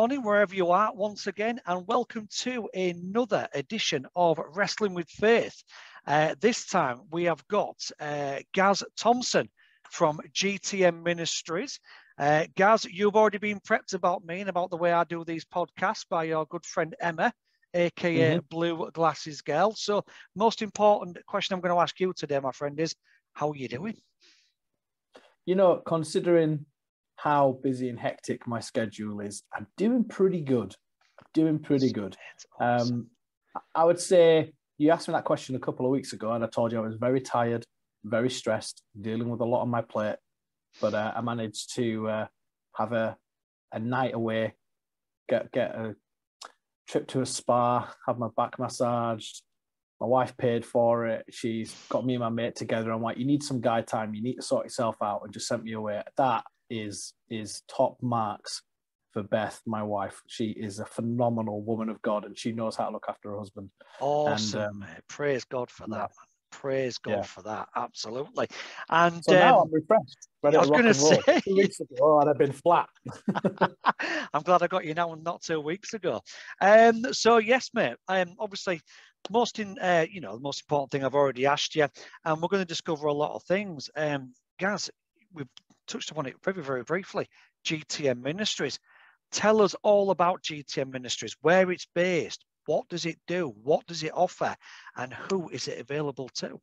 morning, wherever you are, once again, and welcome to another edition of Wrestling with Faith. Uh, this time we have got uh, Gaz Thompson from GTM Ministries. Uh, Gaz, you've already been prepped about me and about the way I do these podcasts by your good friend Emma, aka mm-hmm. Blue Glasses Girl. So, most important question I'm going to ask you today, my friend, is how are you doing? You know, considering how busy and hectic my schedule is, I'm doing pretty good. doing pretty good. Um, I would say you asked me that question a couple of weeks ago, and I told you I was very tired, very stressed, dealing with a lot on my plate. But uh, I managed to uh, have a a night away, get get a trip to a spa, have my back massaged. My wife paid for it. She's got me and my mate together. I'm like, you need some guy time. You need to sort yourself out, and just sent me away. At that is is top marks for Beth, my wife. She is a phenomenal woman of God, and she knows how to look after her husband. Awesome, and, um, mate. Praise God for that. Man. Praise God yeah. for that. Absolutely. And so um, now I'm refreshed. I was going to say two weeks ago, and I've been flat. I'm glad I got you now, and not two weeks ago. Um, so yes, mate. Um, obviously, most in uh, you know the most important thing I've already asked you, and we're going to discover a lot of things. Um, guys, we've touched upon it very, very briefly. GTM Ministries. Tell us all about GTM Ministries, where it's based, what does it do, what does it offer, and who is it available to?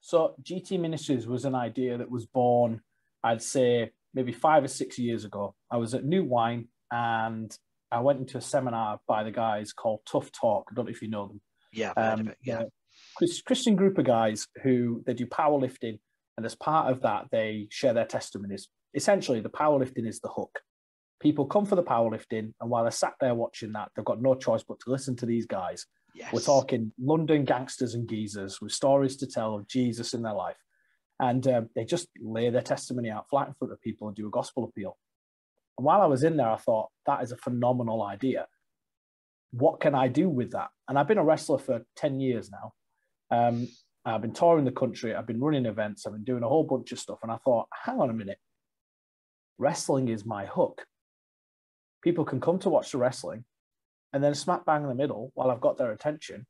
So, GT Ministries was an idea that was born, I'd say, maybe five or six years ago. I was at New Wine and I went into a seminar by the guys called Tough Talk. I don't know if you know them. Yeah, um, yeah. Christian group of guys who they do powerlifting and as part of that, they share their testimonies. Essentially, the powerlifting is the hook. People come for the powerlifting, and while they're sat there watching that, they've got no choice but to listen to these guys. Yes. We're talking London gangsters and geezers with stories to tell of Jesus in their life. And um, they just lay their testimony out flat in front of people and do a gospel appeal. And while I was in there, I thought, that is a phenomenal idea. What can I do with that? And I've been a wrestler for 10 years now. Um, I've been touring the country, I've been running events, I've been doing a whole bunch of stuff. And I thought, hang on a minute, wrestling is my hook. People can come to watch the wrestling, and then smack bang in the middle, while I've got their attention,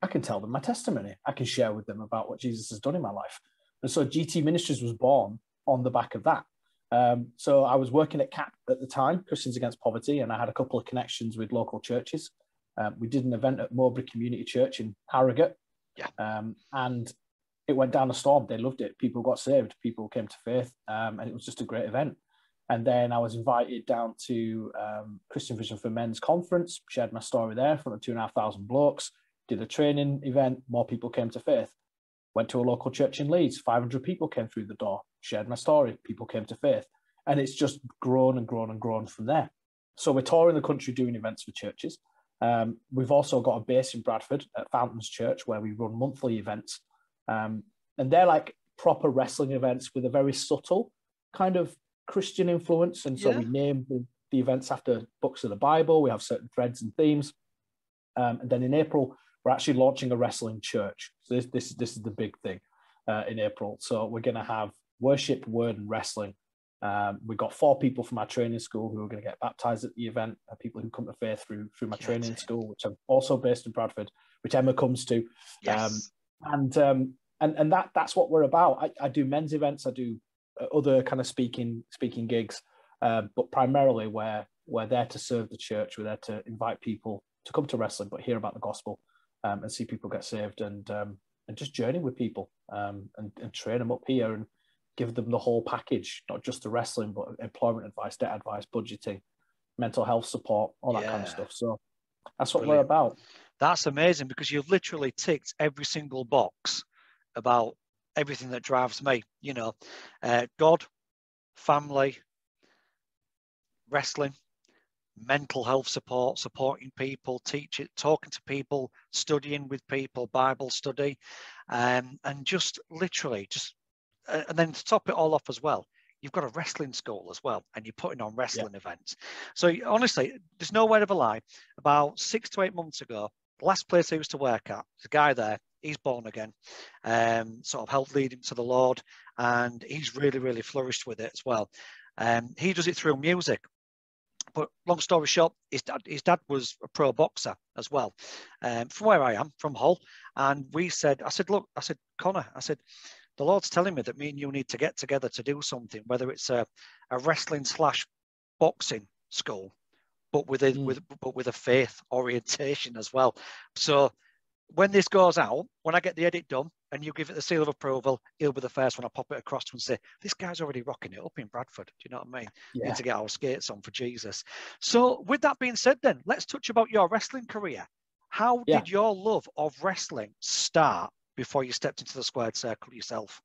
I can tell them my testimony. I can share with them about what Jesus has done in my life. And so GT Ministries was born on the back of that. Um, so I was working at CAP at the time, Christians Against Poverty, and I had a couple of connections with local churches. Um, we did an event at Mowbray Community Church in Harrogate, yeah. Um, and it went down a storm. They loved it. People got saved. People came to faith, um, and it was just a great event. And then I was invited down to um, Christian Vision for Men's conference. Shared my story there in front of two and a half thousand blokes. Did a training event. More people came to faith. Went to a local church in Leeds. 500 people came through the door. Shared my story. People came to faith, and it's just grown and grown and grown from there. So we're touring the country doing events for churches. Um, we've also got a base in Bradford at Fountains Church where we run monthly events. Um, and they're like proper wrestling events with a very subtle kind of Christian influence. And so yeah. we name the, the, events after books of the Bible. We have certain threads and themes. Um, and then in April, we're actually launching a wrestling church. So this, this, this is the big thing uh, in April. So we're going to have worship, word, and wrestling um, we got four people from our training school who are going to get baptized at the event. Uh, people who come to faith through through my training school, which I'm also based in Bradford, which Emma comes to. Yes. Um, and um, and and that that's what we're about. I, I do men's events. I do uh, other kind of speaking speaking gigs, uh, but primarily we're we're there to serve the church. We're there to invite people to come to wrestling, but hear about the gospel um, and see people get saved and um, and just journey with people um, and, and train them up here and give them the whole package, not just the wrestling, but employment advice, debt advice, budgeting, mental health support, all that yeah. kind of stuff. So that's what Brilliant. we're about. That's amazing because you've literally ticked every single box about everything that drives me. You know, uh, God, family, wrestling, mental health support, supporting people, teaching, talking to people, studying with people, Bible study, um, and just literally just and then to top it all off as well, you've got a wrestling school as well, and you're putting on wrestling yeah. events. So honestly, there's no word of a lie. About six to eight months ago, the last place I was to work at, there's a guy there. He's born again, um, sort of helped lead him to the Lord, and he's really, really flourished with it as well. Um, he does it through music. but long story short, his dad, his dad was a pro boxer as well, um, from where I am, from Hull. And we said, I said, look, I said, Connor, I said, the Lord's telling me that me and you need to get together to do something, whether it's a, a wrestling slash boxing school, but with a mm. with but with a faith orientation as well. So when this goes out, when I get the edit done and you give it the seal of approval, he'll be the first one I pop it across to and say, This guy's already rocking it up in Bradford. Do you know what I mean? Yeah. We need to get our skates on for Jesus. So, with that being said, then let's touch about your wrestling career. How yeah. did your love of wrestling start before you stepped into the squared circle yourself?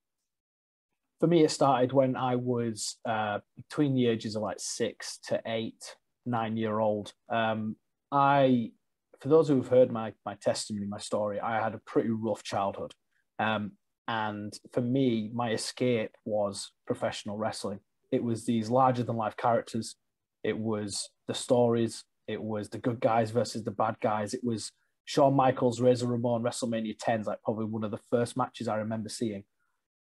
For me, it started when I was uh, between the ages of like six to eight, nine year old. Um, I for those who have heard my my testimony, my story, I had a pretty rough childhood, um, and for me, my escape was professional wrestling. It was these larger than life characters. It was the stories. It was the good guys versus the bad guys. It was Shawn Michaels, Razor Ramon, WrestleMania 10 is like probably one of the first matches I remember seeing.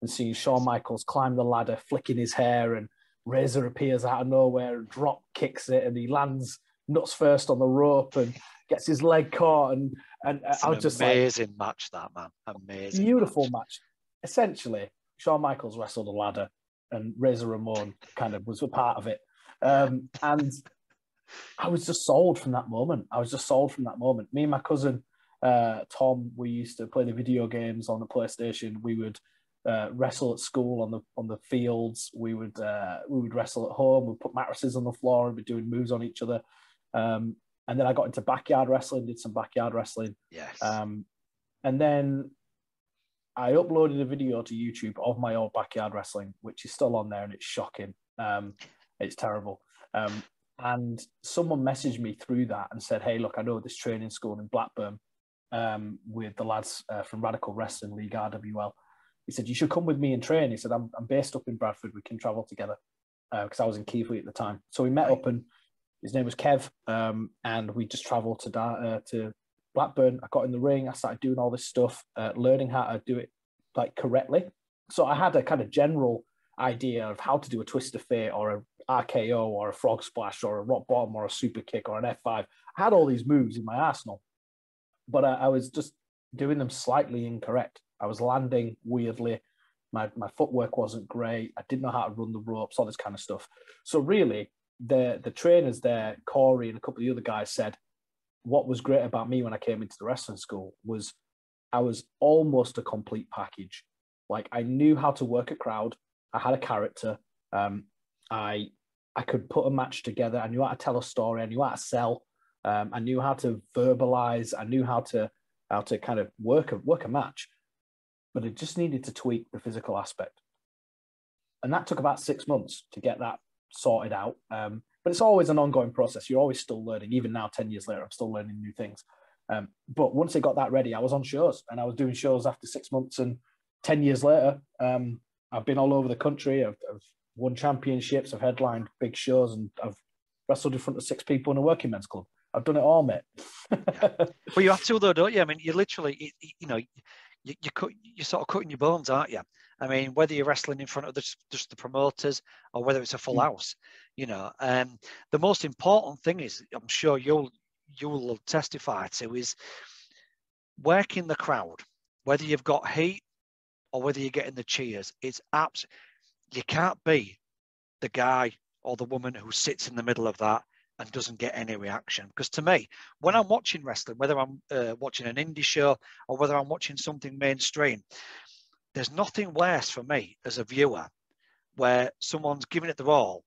And seeing Shawn Michaels climb the ladder, flicking his hair, and Razor appears out of nowhere and drop kicks it, and he lands nuts first on the rope. And gets his leg caught, and and it's I was just say amazing like, match that man, amazing, beautiful match. match. Essentially, Shawn Michaels wrestled a ladder, and Razor Ramon kind of was a part of it, um, and I was just sold from that moment. I was just sold from that moment. Me and my cousin uh, Tom, we used to play the video games on the PlayStation. We would uh, wrestle at school on the on the fields. We would uh, we would wrestle at home. We'd put mattresses on the floor and be doing moves on each other. Um, and then I got into backyard wrestling, did some backyard wrestling. Yes. Um, and then I uploaded a video to YouTube of my old backyard wrestling, which is still on there, and it's shocking. Um, it's terrible. Um, and someone messaged me through that and said, "Hey, look, I know this training school in Blackburn um, with the lads uh, from Radical Wrestling League RWL." He said, "You should come with me and train." He said, "I'm, I'm based up in Bradford. We can travel together." Because uh, I was in Keighley at the time, so we met up and his name was Kev, um, and we just travelled to uh, to Blackburn. I got in the ring. I started doing all this stuff, uh, learning how to do it like correctly. So I had a kind of general idea of how to do a twist of fate or a RKO or a frog splash or a rock bottom or a super kick or an F5. I had all these moves in my arsenal, but I, I was just doing them slightly incorrect. I was landing weirdly. My, my footwork wasn't great. I didn't know how to run the ropes, all this kind of stuff. So really, the the trainers there, Corey and a couple of the other guys said, what was great about me when I came into the wrestling school was I was almost a complete package. Like I knew how to work a crowd. I had a character. Um, I I could put a match together. I knew how to tell a story. I knew how to sell. Um, I knew how to verbalize. I knew how to how to kind of work a work a match. But it just needed to tweak the physical aspect, and that took about six months to get that sorted out. Um, but it's always an ongoing process. You're always still learning. Even now, 10 years later, I'm still learning new things. Um, but once I got that ready, I was on shows and I was doing shows after six months. And 10 years later, um, I've been all over the country. I've, I've, won championships. I've headlined big shows and I've wrestled in front of six people in a working men's club. I've done it all, mate. Well, you have to, though, don't you? I mean, you're literally, you, know, you, you cut, you're sort of cutting your bones, aren't you? I mean, whether you're wrestling in front of the, just the promoters or whether it's a full mm. house, you know, um, the most important thing is, I'm sure you'll you'll testify to, is working the crowd. Whether you've got heat or whether you're getting the cheers, it's abs. You can't be the guy or the woman who sits in the middle of that and doesn't get any reaction. Because to me, when I'm watching wrestling, whether I'm uh, watching an indie show or whether I'm watching something mainstream, there's nothing worse for me as a viewer where someone's giving it their all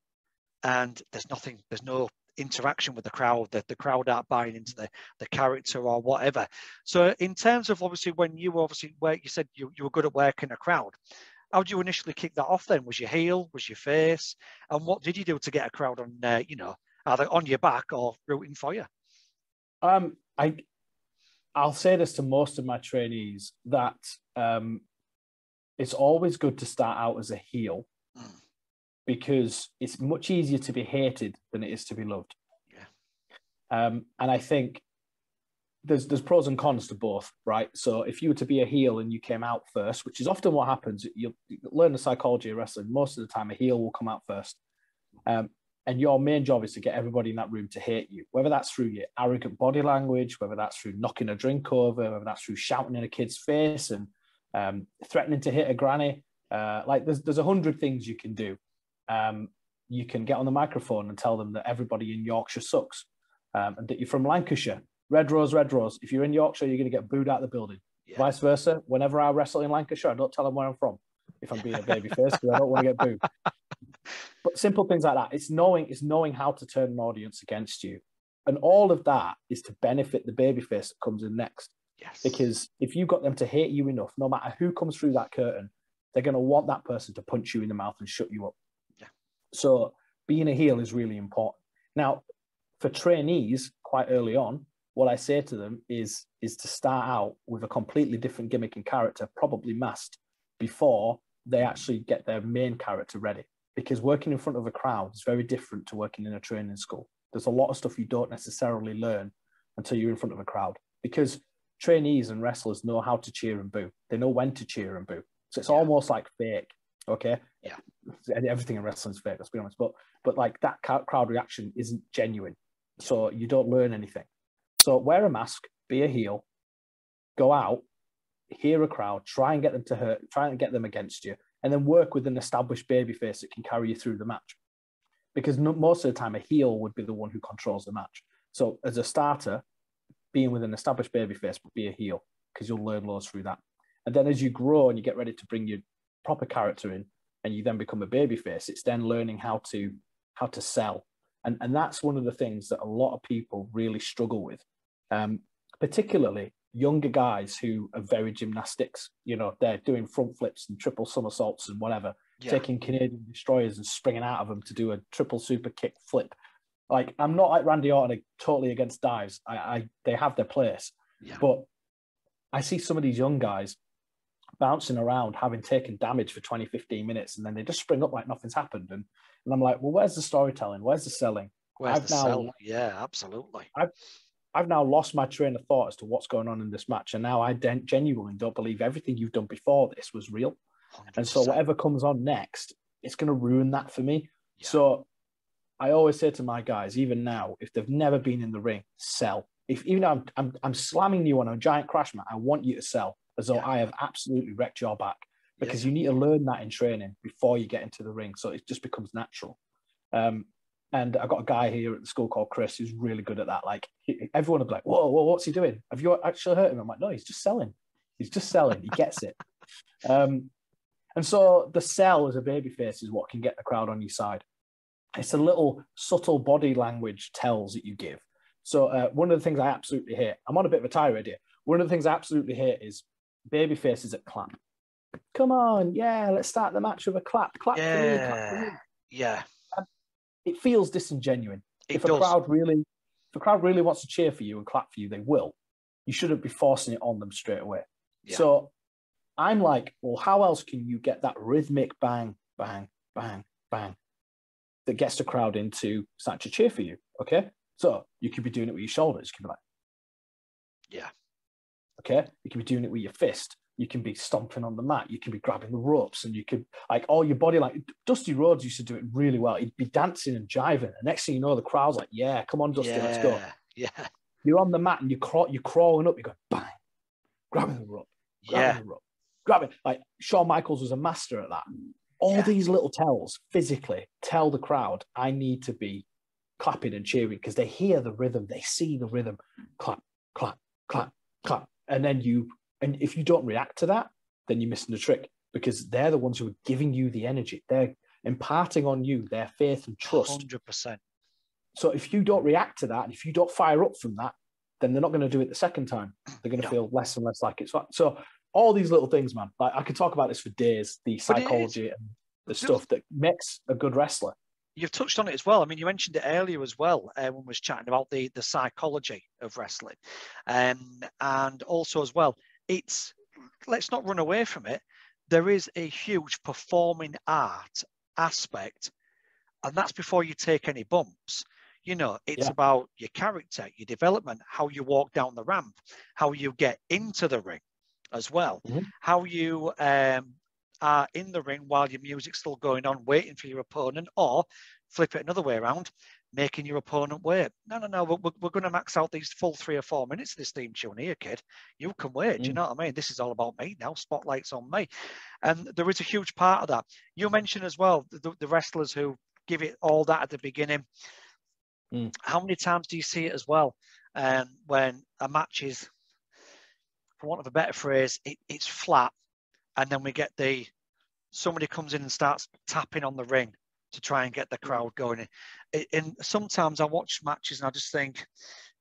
and there's nothing, there's no interaction with the crowd, that the crowd aren't buying into the, the character or whatever. So in terms of obviously when you obviously where you said you, you were good at working a crowd, how did you initially kick that off then? Was your heel? Was your face? And what did you do to get a crowd on, uh, you know, either on your back or rooting for you? Um, I, I'll say this to most of my trainees that um, it's always good to start out as a heel mm. because it's much easier to be hated than it is to be loved. Yeah. Um, and I think there's there's pros and cons to both, right? So if you were to be a heel and you came out first, which is often what happens, you'll learn the psychology of wrestling. Most of the time, a heel will come out first. Um, And your main job is to get everybody in that room to hate you, whether that's through your arrogant body language, whether that's through knocking a drink over, whether that's through shouting in a kid's face and um, threatening to hit a granny. Uh, like there's there's a hundred things you can do. Um, you can get on the microphone and tell them that everybody in Yorkshire sucks um, and that you're from Lancashire. Red Rose, Red Rose. If you're in Yorkshire, you're going to get booed out of the building. Yeah. Vice versa. Whenever I wrestle in Lancashire, I don't tell them where I'm from if I'm being a baby face because I don't want to get booed. But simple things like that. It's knowing it's knowing how to turn an audience against you. And all of that is to benefit the baby face that comes in next. Yes. Because if you got them to hate you enough, no matter who comes through that curtain, they're going to want that person to punch you in the mouth and shut you up. Yeah. So being a heel is really important. Now, for trainees, quite early on, what I say to them is is to start out with a completely different gimmick and character, probably masked, before they actually get their main character ready. Because working in front of a crowd is very different to working in a training school. There's a lot of stuff you don't necessarily learn until you're in front of a crowd. Because trainees and wrestlers know how to cheer and boo. They know when to cheer and boo. So it's yeah. almost like fake. Okay. Yeah. Everything in wrestling is fake. Let's be honest. But but like that crowd reaction isn't genuine. So you don't learn anything. So wear a mask, be a heel, go out, hear a crowd, try and get them to hurt, try and get them against you, and then work with an established babyface that can carry you through the match. Because no, most of the time, a heel would be the one who controls the match. So as a starter, being with an established babyface would be a heel because you'll learn loads through that. And then as you grow and you get ready to bring your proper character in, and you then become a babyface, it's then learning how to how to sell. And, and that's one of the things that a lot of people really struggle with, um, particularly younger guys who are very gymnastics. You know, they're doing front flips and triple somersaults and whatever, yeah. taking Canadian destroyers and springing out of them to do a triple super kick flip. Like, I'm not like Randy Orton, totally against dives. I, I they have their place, yeah. but I see some of these young guys bouncing around, having taken damage for 20, 15 minutes, and then they just spring up like nothing's happened. And, and I'm like, well, where's the storytelling? Where's the selling? Where's I've the now, sell? Yeah, absolutely. I've, I've now lost my train of thought as to what's going on in this match. And now I genuinely don't believe everything you've done before this was real. 100%. And so whatever comes on next, it's going to ruin that for me. Yeah. So I always say to my guys, even now, if they've never been in the ring, sell. If even though I'm, I'm, I'm slamming you on a giant crash mat, I want you to sell as though yeah. I have absolutely wrecked your back because yeah. you need to learn that in training before you get into the ring. So it just becomes natural. Um, and I've got a guy here at the school called Chris who's really good at that. Like he, everyone will be like, whoa, whoa, what's he doing? Have you actually hurt him? I'm like, no, he's just selling. He's just selling. He gets it. Um, and so the sell as a babyface is what can get the crowd on your side. It's a little subtle body language tells that you give. So uh, one of the things I absolutely hate, I'm on a bit of a tirade here. One of the things I absolutely hate is baby faces at clap. Come on, yeah, let's start the match with a clap. Clap yeah. for me, clap for me. Yeah. It feels disingenuous. It if does. a crowd really if a crowd really wants to cheer for you and clap for you, they will. You shouldn't be forcing it on them straight away. Yeah. So I'm like, well, how else can you get that rhythmic bang, bang, bang, bang that gets the crowd into starting to cheer for you? Okay. So you could be doing it with your shoulders. You can be like, yeah, Okay. You can be doing it with your fist. You can be stomping on the mat. You can be grabbing the ropes and you could, like, all your body, like Dusty Rhodes used to do it really well. He'd be dancing and jiving. And next thing you know, the crowd's like, yeah, come on, Dusty, yeah, let's go. Yeah. You're on the mat and you crawl, you're crawling up. You go, bang, grabbing the rope, grabbing yeah. the rope, grabbing. Like, Shawn Michaels was a master at that. All Yeah. these little tells physically tell the crowd, I need to be clapping and cheering because they hear the rhythm, they see the rhythm. Clap, clap, clap, clap and then you and if you don't react to that then you're missing the trick because they're the ones who are giving you the energy. They're imparting on you their faith and trust. 100%. so if you don't react to that and if you don't fire up from that then they're not going to do it the second time. They're going to feel less and less like it's so all these little things man like i could talk about this for days the But it is- psychology and the stuff that makes a good wrestler. You've touched on it as well. I mean, you mentioned it earlier as well uh, when we was chatting about the the psychology of wrestling, um, and also as well, it's let's not run away from it. There is a huge performing art aspect, and that's before you take any bumps. You know, it's Yeah. about your character, your development, how you walk down the ramp, how you get into the ring, as well, Mhm. how you um, are in the ring while your music's still going on, waiting for your opponent, or flip it another way around, making your opponent wait. No, no, no, we're, we're going to max out these full three or four minutes of this theme tune here, kid. You can wait. Mm. Do you mm. know what I mean? This is all about me now. Spotlight's on me. And there is a huge part of that. You mentioned as well the, the wrestlers who give it all that at the beginning. Mm. How many times do you see it as well um, when a match is, for want of a better phrase, it, it's flat, and then we get the somebody comes in and starts tapping on the ring to try and get the mm. crowd going. And sometimes I watch matches and I just think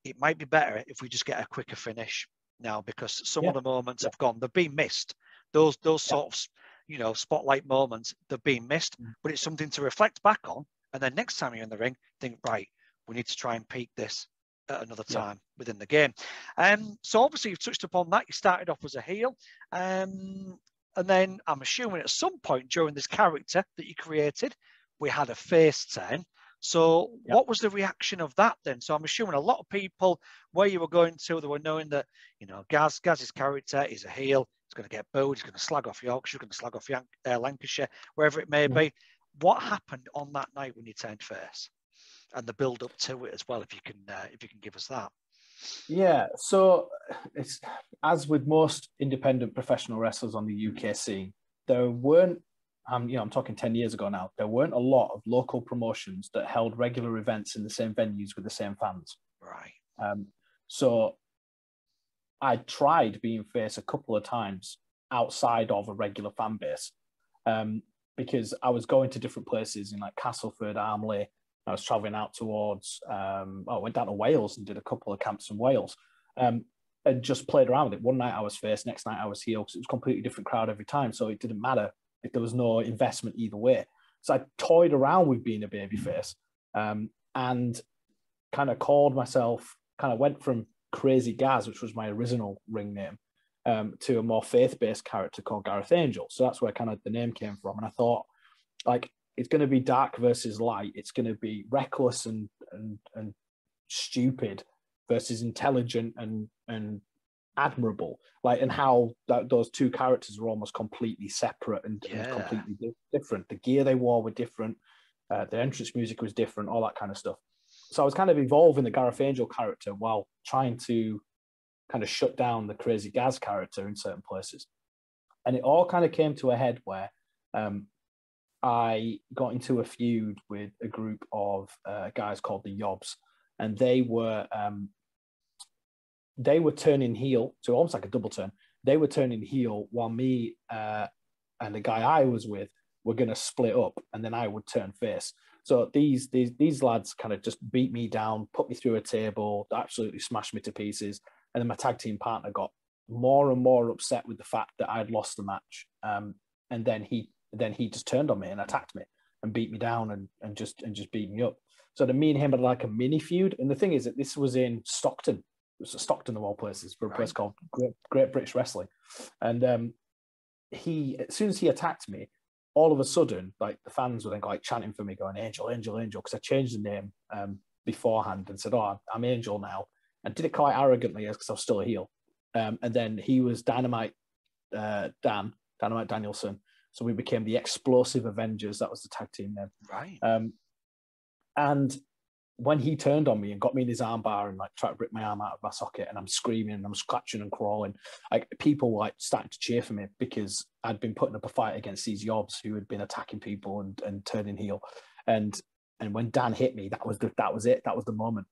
it might be better if we just get a quicker finish now because some yeah. of the moments yeah. have gone. They've been missed. Those those yeah. sort of you know spotlight moments they've been missed, mm. but it's something to reflect back on. And then next time you're in the ring, think right, we need to try and peak this at another time within the game. Um, so obviously you've touched upon that. You started off as a heel. Um, and then I'm assuming at some point during this character that you created, we had a face turn. So yep. what was the reaction of that then? So I'm assuming a lot of people where you were going to, they were knowing that, you know, Gaz, Gaz's character is a heel. He's going to get booed. He's going to slag off Yorkshire. He's going to slag off uh, Lancashire, wherever it may mm-hmm. be. What happened on that night when you turned face? and the build up to it as well. If you can, uh, if you can give us that. Yeah, so it's as with most independent professional wrestlers on the UK scene, there weren't. Um, you know, I'm talking ten years ago now. There weren't a lot of local promotions that held regular events in the same venues with the same fans. Right. Um, so I tried being face a couple of times outside of a regular fan base um, because I was going to different places in like Castleford, Armley, I was traveling out towards, um, oh, I went down to Wales and did a couple of camps in Wales um, and just played around with it. One night I was face, next night I was heel because it was a completely different crowd every time. So it didn't matter if there was no investment either way. So I toyed around with being a baby face um, and kind of called myself, kind of went from Crazy Gaz, which was my original ring name, um, to a more faith based character called Gareth Angel. So that's where kind of the name came from. And I thought, like, it's going to be dark versus light. It's going to be reckless and and and stupid versus intelligent and and admirable. Like and how that those two characters were almost completely separate and, yeah. and completely di- different. The gear they wore were different. Uh, the entrance music was different. All that kind of stuff. So I was kind of evolving the Gareth Angel character while trying to kind of shut down the crazy Gaz character in certain places. And it all kind of came to a head where um, I got into a feud with a group of uh, guys called the Yobs, and they were um, they were turning heel, so almost like a double turn. They were turning heel while me uh, and the guy I was with were going to split up, and then I would turn face. So these these these lads kind of just beat me down, put me through a table, absolutely smashed me to pieces, and then my tag team partner got more and more upset with the fact that I'd lost the match. Um, and then he then he just turned on me and attacked me and beat me down and, and just and just beat me up. So the me and him had like a mini feud. And the thing is that this was in Stockton. Stockton of all places for a right. place called Great, Great, British Wrestling. And um, he as soon as he attacked me, all of a sudden, like the fans were then like chanting for me, going Angel, Angel, Angel, because I changed the name um, beforehand and said, "Oh, I'm Angel now," and did it quite arrogantly because I was still a heel. Um, and then he was Dynamite uh, Dan, Dynamite Danielson, so we became the Explosive Avengers. That was the tag team name. Right. Um, and when he turned on me and got me in his armbar and like tried to rip my arm out of my socket and I'm screaming and I'm scratching and crawling, like people were like starting to cheer for me because I'd been putting up a fight against these yobs who had been attacking people and, and turning heel. And and when Dan hit me, that was the that was it. That was the moment.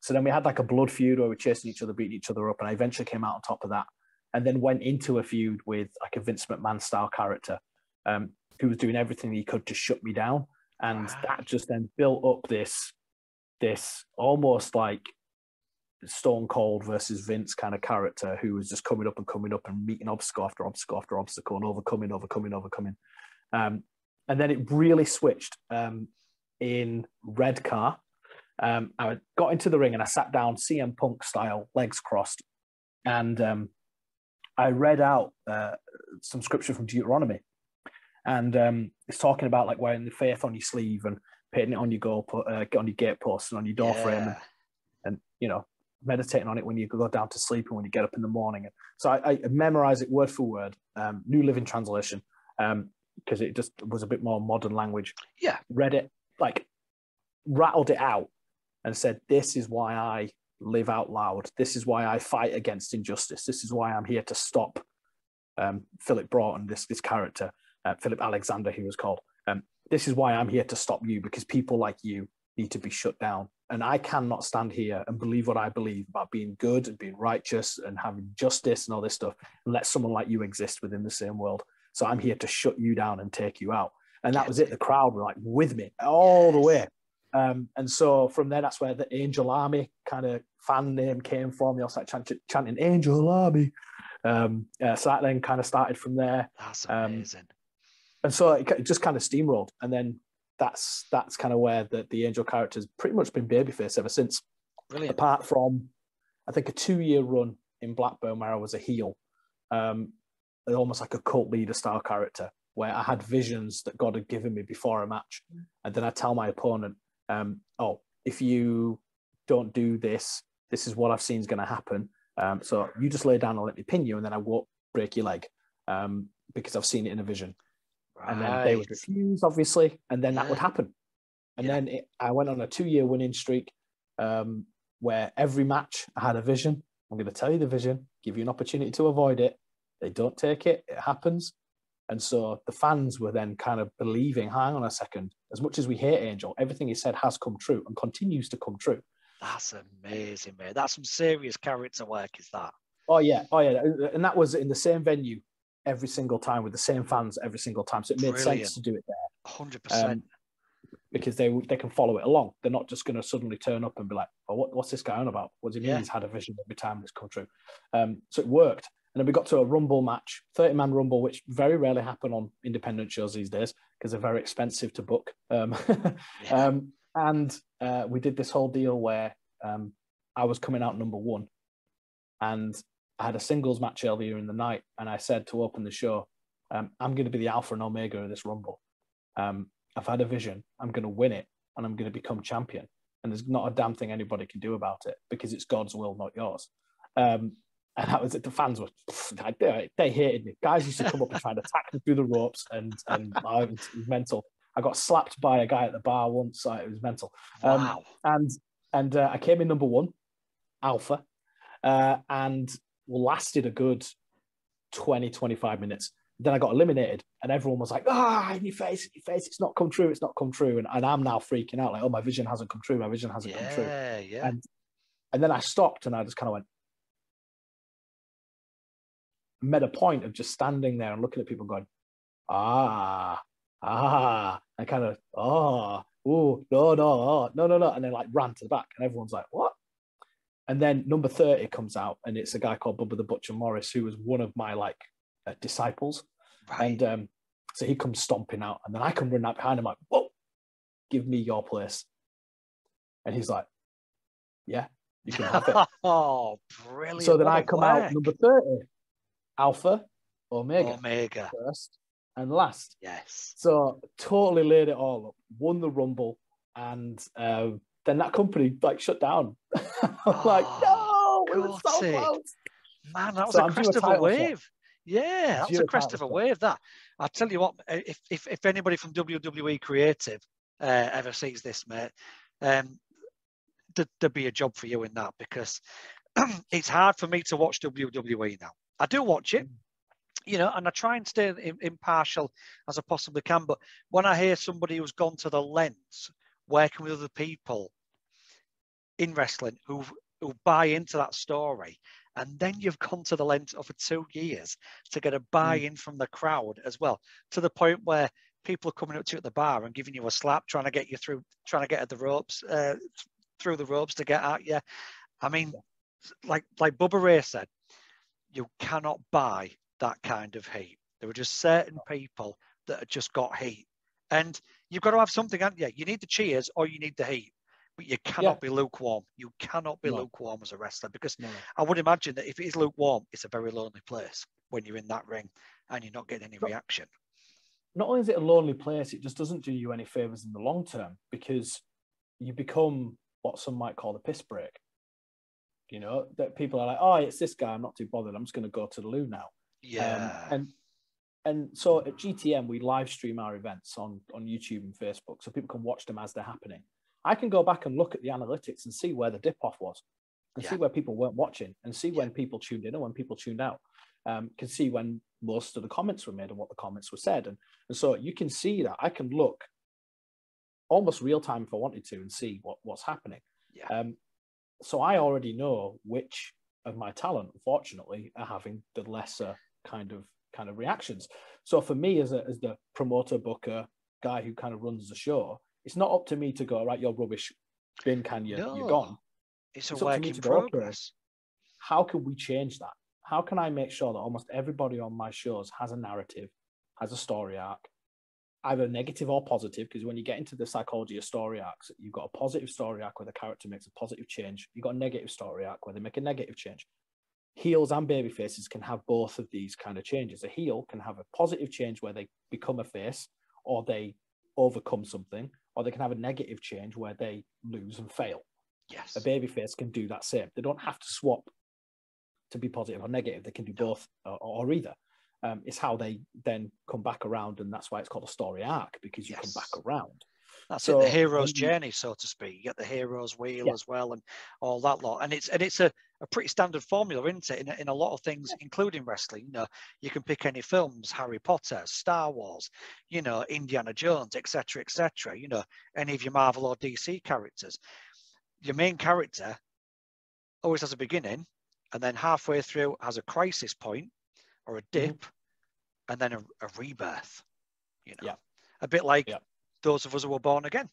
So then we had like a blood feud where we were chasing each other, beating each other up, and I eventually came out on top of that. And then went into a feud with like a Vince McMahon style character um, who was doing everything he could to shut me down, and wow. that just then built up this this almost like Stone Cold versus Vince kind of character who was just coming up and coming up and meeting obstacle after obstacle after obstacle and overcoming, overcoming, overcoming. Um, and then it really switched um, in Redcar. Um, I got into the ring and I sat down CM Punk style, legs crossed, and um, I read out uh, some scripture from Deuteronomy and um, it's talking about like wearing the faith on your sleeve and putting it on your goal, uh, on your gate post and on your door yeah. frame, and, and, you know meditating on it when you go down to sleep and when you get up in the morning. And so I, I memorize it word for word, um, New Living Translation, because um, it just was a bit more modern language. Yeah, read it like rattled it out and said, This is why I live out loud. This is why I fight against injustice. This is why I'm here to stop um, Philip Broughton, this, this character, uh, Philip Alexander, he was called. Um, this is why I'm here to stop you because people like you need to be shut down. And I cannot stand here and believe what I believe about being good and being righteous and having justice and all this stuff and let someone like you exist within the same world. So I'm here to shut you down and take you out. And that was it. The crowd were like with me all the way. Um, and so from there, that's where the Angel Army kind of fan name came from. They all started chanting, chanting Angel Army. Um, uh, so that then kind of started from there. That's amazing. Um, and so it, it, just kind of steamrolled. And then that's that's kind of where the, the Angel character's pretty much been babyface ever since. Brilliant. Apart from, I think, a two year run in Blackburn where I was a heel, um, almost like a cult leader style character, where I had visions that God had given me before a match. And then I tell my opponent, um, oh, if you don't do this, this is what I've seen is going to happen. Um, so you just lay down and let me pin you, and then I won't break your leg um, because I've seen it in a vision. Right. And then they would refuse, obviously, and then yeah. that would happen. And yeah. then it, I went on a two-year winning streak um, where every match I had a vision. I'm going to tell you the vision, give you an opportunity to avoid it. They don't take it; it happens. And so the fans were then kind of believing, hang on a second, as much as we hate Angel, everything he said has come true and continues to come true. That's amazing, mate. That's some serious character work, is that? Oh yeah, oh yeah, and that was in the same venue every single time with the same fans every single time. So it made Brilliant. sense to do it there. Hundred um, percent. Because they they can follow it along. They're not just going to suddenly turn up and be like, "Oh, what, what's this guy on about? What does he mean? Yeah. He's had a vision every time it's come true." Um, so it worked. And then we got to a rumble match, 30 man rumble, which very rarely happen on independent shows these days because they're very expensive to book. Um, yeah. um, and uh, we did this whole deal where um, I was coming out number one, and I had a singles match earlier in the night, and I said to open the show, um, "I'm going to be the alpha and omega of this rumble. Um, I've had a vision. I'm going to win it, and I'm going to become champion. And there's not a damn thing anybody can do about it because it's God's will, not yours." Um, and that was it. The fans were they, they hated me. Guys used to come up and try to attack me through the ropes, and and I was mental. I got slapped by a guy at the bar once. So it was mental. Um, wow. And and uh, I came in number one, Alpha, uh, and lasted a good 20, 25 minutes. Then I got eliminated, and everyone was like, "Ah, in your face, in your face! It's not come true. It's not come true." And, and I'm now freaking out, like, "Oh, my vision hasn't come true. My vision hasn't yeah, come true." Yeah, yeah. And and then I stopped, and I just kind of went, made a point of just standing there and looking at people, going, "Ah, ah," and kind of, "Oh, oh, no, no, oh, no, no, no," and then like ran to the back, and everyone's like, "What?" And then number 30 comes out, and it's a guy called Bubba the Butcher Morris, who was one of my like uh, disciples. Right. And um, so he comes stomping out, and then I come running out behind him, like, whoa, give me your place. And he's like, yeah, you can have it. oh, brilliant. So then I come work. out number 30, Alpha, Omega. Omega. First and last. Yes. So totally laid it all up, won the Rumble, and uh, then that company like shut down. I'm oh, like, no, we were so close. Man, that was so a crest of a wave. Yeah, that's a crest of a wave. That I tell you what, if if, if anybody from WWE Creative uh, ever sees this, mate, um, there, would be a job for you in that because it's hard for me to watch WWE now. I do watch it, you know, and I try and stay impartial as I possibly can. But when I hear somebody who's gone to the lens working with other people in wrestling who who buy into that story. And then you've gone to the length of two years to get a buy-in mm. from the crowd as well to the point where people are coming up to you at the bar and giving you a slap trying to get you through trying to get at the ropes uh, through the ropes to get at you. I mean like like bubba ray said you cannot buy that kind of heat. There are just certain people that have just got heat and you've got to have something, haven't you? You need the cheers or you need the heat. But you cannot yeah. be lukewarm. You cannot be no. lukewarm as a wrestler because no. I would imagine that if it is lukewarm, it's a very lonely place when you're in that ring and you're not getting any but reaction. Not only is it a lonely place, it just doesn't do you any favors in the long term because you become what some might call a piss break. You know, that people are like, oh, it's this guy. I'm not too bothered. I'm just going to go to the loo now. Yeah. Um, and and so at GTM we live stream our events on on YouTube and Facebook, so people can watch them as they're happening. I can go back and look at the analytics and see where the dip off was, and Yeah. see where people weren't watching, and see when people tuned in and when people tuned out. Um, can see when most of the comments were made and what the comments were said, and and so you can see that. I can look almost real time if I wanted to and see what what's happening. Yeah. Um, so I already know which of my talent, unfortunately, are having the lesser kind of kind of reactions. So for me, as a as the promoter, booker, guy who kind of runs the show, it's not up to me to go right. You're rubbish. Bin can you? No. You're gone. It's a It's to work in go, progress. How can we change that? How can I make sure that almost everybody on my shows has a narrative, has a story arc, either negative or positive? Because when you get into the psychology of story arcs, you've got a positive story arc where the character makes a positive change. You've got a negative story arc where they make a negative change. Heels and baby faces can have both of these kind of changes. A heel can have a positive change where they become a face or they overcome something, or they can have a negative change where they lose and fail Yes. a baby face can do that same. They don't have to swap to be positive or negative. They can do both or, or either. Um, it's how they then come back around, and that's why it's called a story arc because you Yes. come back around. That's So, it, the hero's journey, so to speak. You get the hero's wheel Yeah. as well, and all that lot. And it's and it's a, a pretty standard formula, isn't it? In, a- in a lot of things, including wrestling. You know, you can pick any films: Harry Potter, Star Wars, you know, Indiana Jones, etc., etc. You know, any of your Marvel or DC characters. Your main character always has a beginning, and then halfway through has a crisis point or a Mm-hmm. dip, and then a, a rebirth. You know, Yeah. a bit like Yeah. those of us who were born again.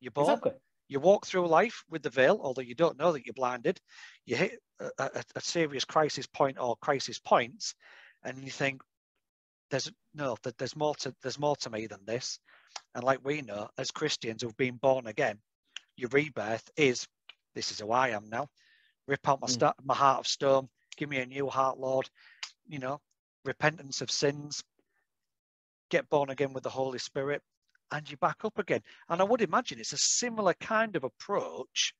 You're born, Exactly. You walk through life with the veil, although you don't know that you're blinded. You hit a, a, a serious crisis point or crisis points, and you think, "There's no, that there's more to there's more to me than this." And like we know, as Christians who've been born again, your rebirth is, "This is who I am now. Rip out my Mm. sta- my heart of stone. Give me a new heart, Lord. You know, repentance of sins. Get born again with the Holy Spirit." And you're back up again. And I would imagine it's a similar kind of approach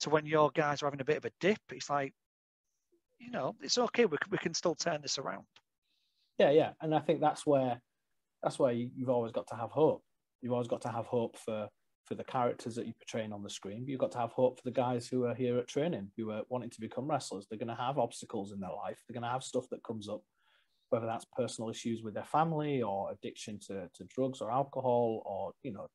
to when your guys are having a bit of a dip. It's like, you know, it's okay. We can, we can still turn this around. Yeah, yeah, and I think that's where that's where you, you've always got to have hope. You've always got to have hope for for the characters that you're portraying on the screen. You've got to have hope for the guys who are here at training, who are wanting to become wrestlers. They're going to have obstacles in their life. They're going to have stuff that comes up, whether that's personal issues with their family or addiction to, to drugs or alcohol, or you know,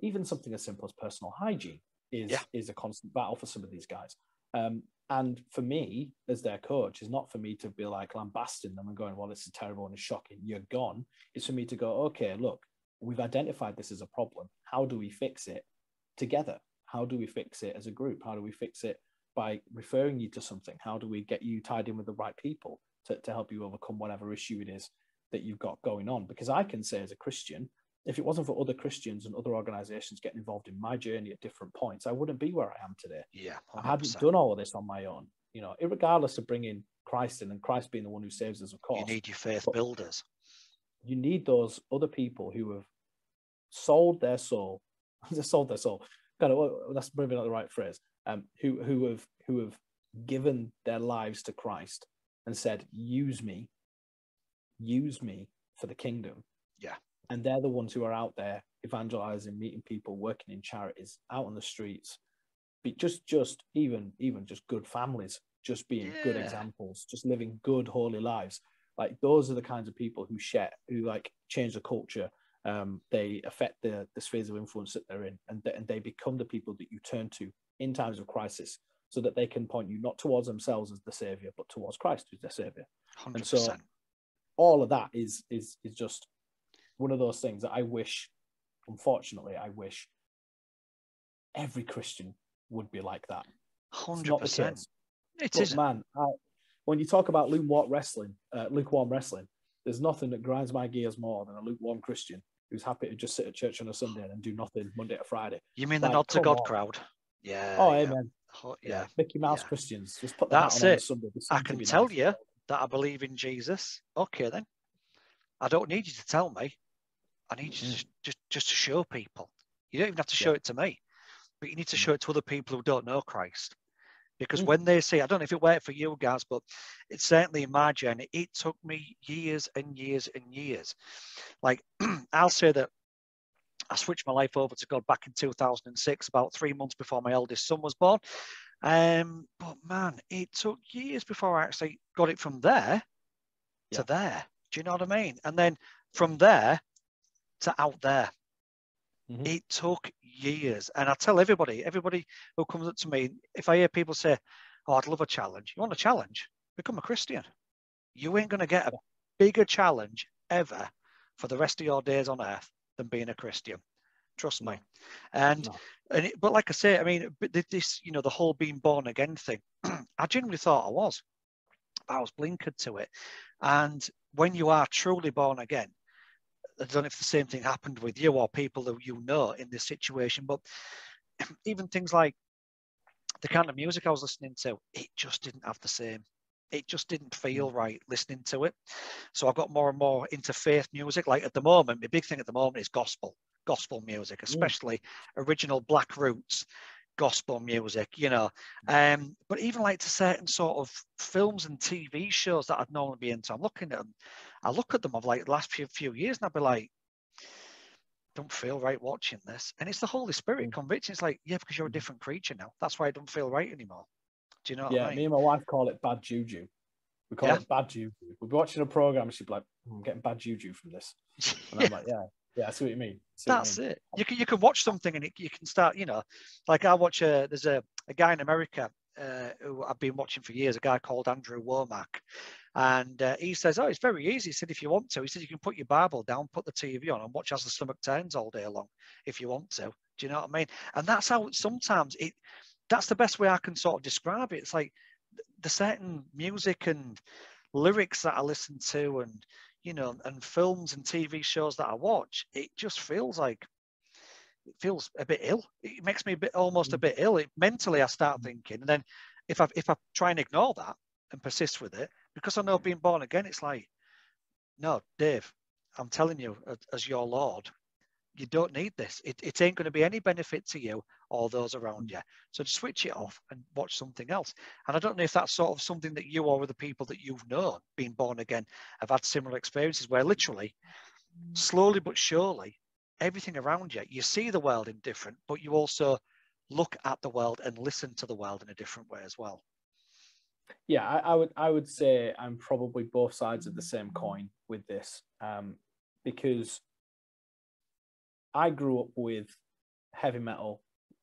even something as simple as personal hygiene is Yeah. is a constant battle for some of these guys. Um, and for me, as their coach, is not for me to be like lambasting them and going, "Well, this is terrible and it's shocking. You're gone." It's for me to go, "Okay, look, we've identified this as a problem. How do we fix it together? How do we fix it as a group? How do we fix it by referring you to something? How do we get you tied in with the right people to, to help you overcome whatever issue it is that you've got going on? Because I can say, as a Christian, if it wasn't for other Christians and other organizations getting involved in my journey at different points, I wouldn't be where I am today. Yeah. I hadn't done all of this on my own, you know, regardless of bringing Christ in and Christ being the one who saves us, of course. You need your faith builders. you need those other people who have sold their soul. Just sold their soul. Kind of well, that's maybe not the right phrase. Um, who who have who have given their lives to Christ and said, "Use me, use me for the kingdom." Yeah. And they're the ones who are out there evangelizing, meeting people, working in charities, out on the streets. Be just just even even just good families, just being good examples, just living good holy lives like those are the kinds of people who share who like change the culture um, they affect the, the spheres of influence that they're in and, th- and they become the people that you turn to in times of crisis so that they can point you not towards themselves as the savior but towards christ who's their savior 100%. so- all of that is is is just one of those things that i wish unfortunately i wish every christian would be like that the 100%. It is, man, I, when you talk about lukewarm wrestling, uh, lukewarm wrestling, there's nothing that grinds my gears more than a lukewarm Christian who's happy to just sit at church on a Sunday and do nothing Monday to Friday. You mean the like, nod to God on. crowd? Yeah. oh, yeah. amen. Oh, Yeah, yeah. Mickey Mouse yeah. Christians just put the That's hat on, on it. Sunday. I can tell nice. you that I believe in Jesus. Okay, then. I don't need you to tell me. I need you to Mm. just, just just to show people. You don't even have to Yeah. show it to me, but you need to Mm. show it to other people who don't know Christ. Because Mm. when they see, I don't know if it worked for you guys, but it's certainly in my journey. It took me years and years and years. Like I'll say that I switched my life over to God back in 2006, about three months before my eldest son was born. Um, but man, it took years before I actually got it from there yeah. to there. Do you know what I mean? And then from there to out there. Mm-hmm. It took years. And I tell everybody, everybody who comes up to me, if I hear people say, Oh, I'd love a challenge. You want a challenge? Become a Christian. You ain't going to get a bigger challenge ever for the rest of your days on earth than being a Christian. Trust me. And, no. and it, but like I say, I mean, this, you know, the whole being born again thing, I genuinely thought I was. I was blinkered to it. And when you are truly born again, I don't know if the same thing happened with you or people that you know in this situation, but even things like the kind of music I was listening to, it just didn't have the same. It just didn't feel mm. right listening to it. So I got more and more into faith music. Like at the moment, the big thing at the moment is gospel, gospel music, mm. especially mm. original Black Roots gospel music, you know. Mm. Um, but even like to certain sort of films and TV shows that I'd normally be into, I'm looking at them. I look at them of like the last few few years, and I'd be like, don't feel right watching this. And it's the Holy Spirit convicting. It's like, yeah, because you're a different creature now. That's why I don't feel right anymore. Do you know? yeah, I mean? me and my wife call it bad juju. We call yeah. it bad juju. We'll be watching a program, and she'd be like, hmm, "I'm getting bad juju from this," and I'm like, "Yeah, yeah, I see what you mean." That's you mean. it. You can you can watch something, and it, you can start. You know, like I watch a there's a, a guy in America uh, who I've been watching for years, a guy called Andrew Wommack, and uh, he says, "Oh, it's very easy." He said, "If you want to," he said, "you can put your Bible down, put the TV on, and watch as the stomach turns all day long, if you want to." Do you know what I mean? And that's how sometimes it. That's the best way I can sort of describe it. It's like the certain music and lyrics that I listen to, and you know, and films and TV shows that I watch. It just feels like it feels a bit ill. It makes me a bit almost a mm. bit ill. It, mentally, I start thinking, and then if I if I try and ignore that and persist with it, because I know being born again, it's like, no, Dave, I'm telling you, as your Lord, you don't need this. It, it ain't going to be any benefit to you or those around you. So just switch it off and watch something else. And I don't know if that's sort of something that you or the people that you've known being born again have had similar experiences where literally, slowly but surely, everything around you, you see the world in different, but you also look at the world and listen to the world in a different way as well yeah, I, I, would I would say I'm probably both sides of the same coin with this, um, because I grew up with heavy metal,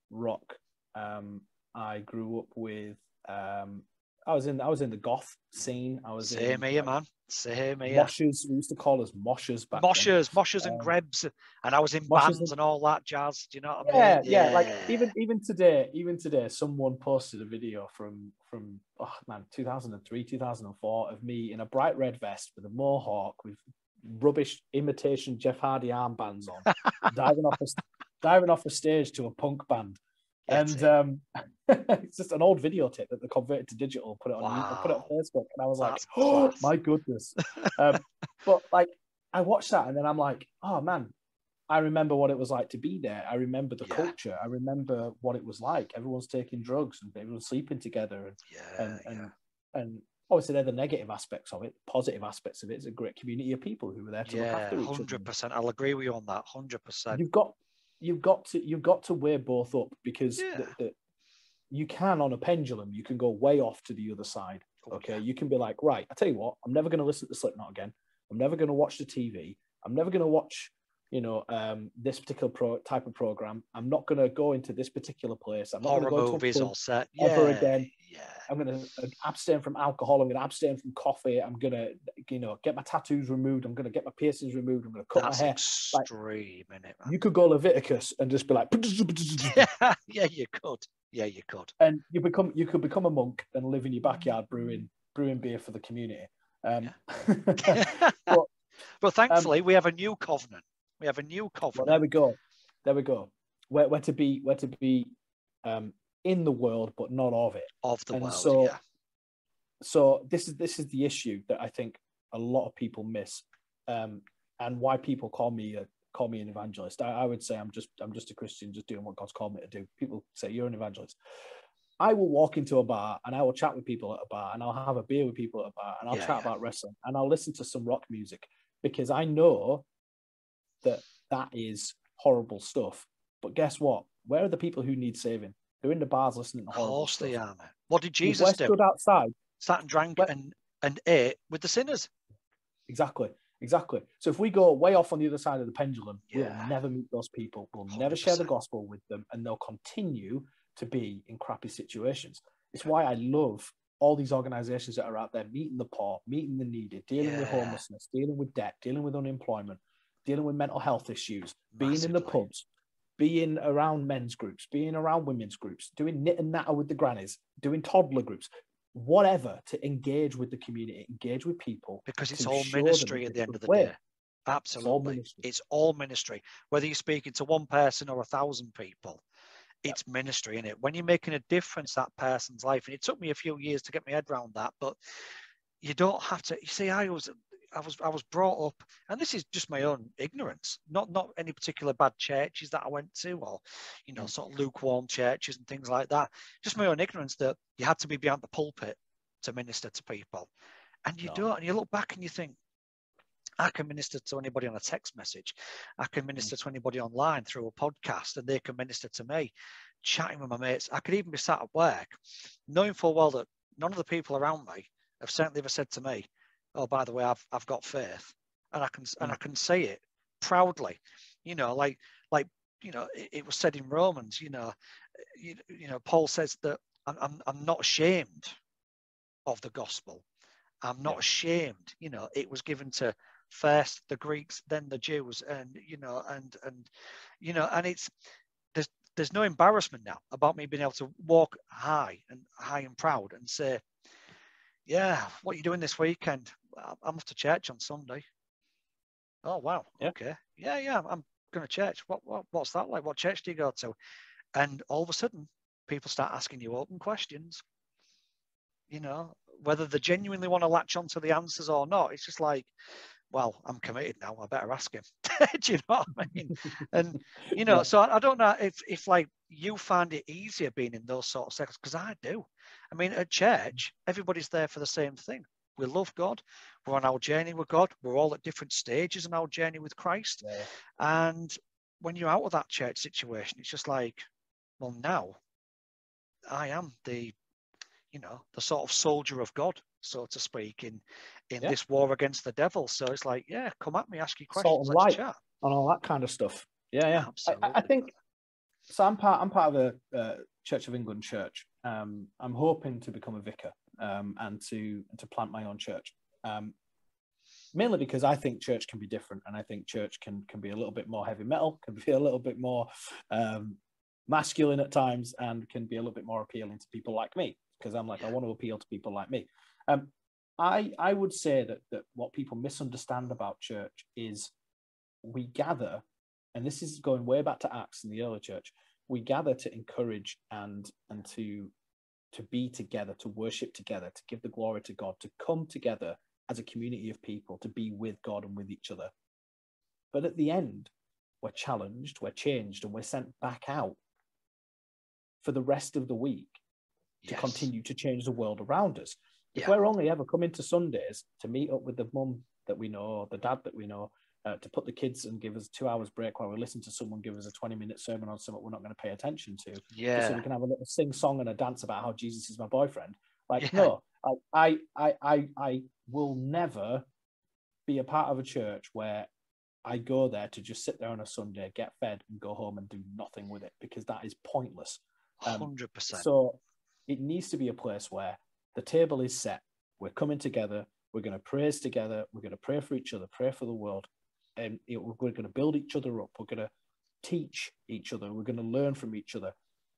rock. Um, I grew up with um, I was in I was in the goth scene. I was same in, here, man. Same here. Moshers. We used to call us moshers back. Moshers, then. moshers, and um, grebs, and I was in bands and, and, all that jazz. Do you know what I mean? Yeah, yeah. Like even even today, even today, someone posted a video from from oh man, 2003, 2004 of me in a bright red vest with a mohawk with rubbish imitation Jeff Hardy armbands on, diving off a, diving off a stage to a punk band and um, it's just an old videotape that they converted to digital, put it on wow. put it on Facebook, and I was That's like, oh my goodness. um, but like, I watched that, and then I'm like, oh man, I remember what it was like to be there. I remember the yeah. culture. I remember what it was like. Everyone's taking drugs and everyone's sleeping together, and yeah, and, and, and obviously they're the negative aspects of it. Positive aspects of it, is a great community of people who were there to yeah, look after each 100%. other. Hundred percent. I'll agree with you on that. Hundred percent. You've got you've got to you've got to weigh both up because yeah. the, the, you can on a pendulum you can go way off to the other side. Oh, okay, you can be like, right, I tell you what, I'm never going to listen to Slipknot again. I'm never going to watch the TV. I'm never going to watch you know um, this particular pro- type of program. I'm not going to go into this particular place. I'm not going to go movies to all set ever again. Yeah. I'm going to abstain from alcohol. I'm going to abstain from coffee. I'm going to you know get my tattoos removed. I'm going to get my piercings removed. I'm going to cut That's my hair. Extreme, like, it, You could go Leviticus and just be like, yeah, yeah, you could. Yeah, you could. And you become you could become a monk and live in your backyard brewing brewing beer for the community. Um, yeah. but, but thankfully, um, we have a new covenant we have a new covenant. Well, there we go. There we go. Where, where to be, where to be um, in the world, but not of it. Of the and world. So, yeah. so this is this is the issue that I think a lot of people miss, um, and why people call me a call me an evangelist. I, I would say I'm just I'm just a Christian, just doing what God's called me to do. People say you're an evangelist. I will walk into a bar and I will chat with people at a bar and I'll have a beer with people at a bar and I'll yeah, chat yeah. about wrestling and I'll listen to some rock music because I know that that is horrible stuff. But guess what? Where are the people who need saving? They're in the bars listening to Of horrible course stuff. they are, man. What did Jesus we're do? stood outside. Sat and drank But- and, and ate with the sinners. Exactly. Exactly. So if we go way off on the other side of the pendulum, Yeah. we'll never meet those people. We'll never share the gospel with them, and they'll continue to be in crappy situations. It's why I love all these organizations that are out there meeting the poor, meeting the needy, dealing with homelessness, dealing with debt, dealing with unemployment, dealing with mental health issues, being in the pubs, being around men's groups, being around women's groups, doing knit and natter with the grannies, doing toddler groups, whatever to engage with the community, engage with people. because it's all ministry at the end of the way. day. Absolutely. ministry. It's all ministry. Whether you're speaking to one person or a thousand people, Yep. it's ministry in it. When you're making a difference that person's life, and it took me a few years to get my head around that, but you don't have to. You see, I was, I was, I was brought up, and this is just my own ignorance, not not any particular bad churches that I went to, or you know, Mm. sort of lukewarm churches and things like that. Just my own ignorance that you had to be behind the pulpit to minister to people, and you No. don't. And you look back and you think, I can minister to anybody on a text message. I can minister to anybody online through a podcast, and they can minister to me. Chatting with my mates, I could even be sat at work, knowing full well that none of the people around me have certainly ever said to me, "Oh, by the way, I've I've got faith," and I can and I mm. can say it proudly. You know, like like you know, it, it was said in Romans. You know, you, you know, Paul says that I'm I'm, I'm not ashamed of the gospel. I'm not Yeah. ashamed. You know, it was given to first the Greeks, then the Jews, and you know, and and you know, and it's there's there's no embarrassment now about me being able to walk high and high and proud and say, yeah, what are you doing this weekend? I'm off to church on Sunday. Oh wow, Yeah. okay, yeah, yeah, I'm going to church. What what what's that like? What church do you go to? And all of a sudden, people start asking you open questions. You know, whether they genuinely want to latch onto the answers or not. It's just like, well, I'm committed now. I better ask him. Do you know what I mean? And you know, so I, I don't know if if like you find it easier being in those sort of settings because I do. I mean, at church, everybody's there for the same thing. We love God. We're on our journey with God. We're all at different stages in our journey with Christ. Yeah. And when you're out of that church situation, it's just like, well, now I am the, you know, the sort of soldier of God, so to speak, in in Yeah. this war against the devil. So it's like, yeah, come at me, ask you questions, and let's light. chat. and all that kind of stuff. Yeah, yeah. I, I think so. I'm part. I'm part of a uh, Church of England church. Um, I'm hoping to become a vicar um, and to to plant my own church. Um, mainly because I think church can be different, and I think church can can be a little bit more heavy metal, can be a little bit more um, masculine at times, and can be a little bit more appealing to people like me. Because I'm like, I want to appeal to people like me. Um, I I would say that that what people misunderstand about church is we gather, and this is going way back to Acts in the early church. We gather to encourage and and to to be together, to worship together, to give the glory to God, to come together as a community of people, to be with God and with each other. But at the end, we're challenged, we're changed, and we're sent back out for the rest of the week to Yes. continue to change the world around us. If Yeah. we're only ever coming to Sundays to meet up with the mum that we know, or the dad that we know, uh, to put the kids and give us two hours break while we listen to someone give us a 20 minute sermon on something we're not going to pay attention to, just so we can have a little sing song and a dance about how Jesus is my boyfriend. Like, Yeah. no, I, I, I, I, I will never be a part of a church where I go there to just sit there on a Sunday, get fed, and go home and do nothing with it because that is pointless. Um, Hundred percent. So it needs to be a place where the table is set. We're coming together. We're going to praise together. We're going to pray for each other, pray for the world. Um, and it, we're going to build each other up. We're going to teach each other. We're going to learn from each other.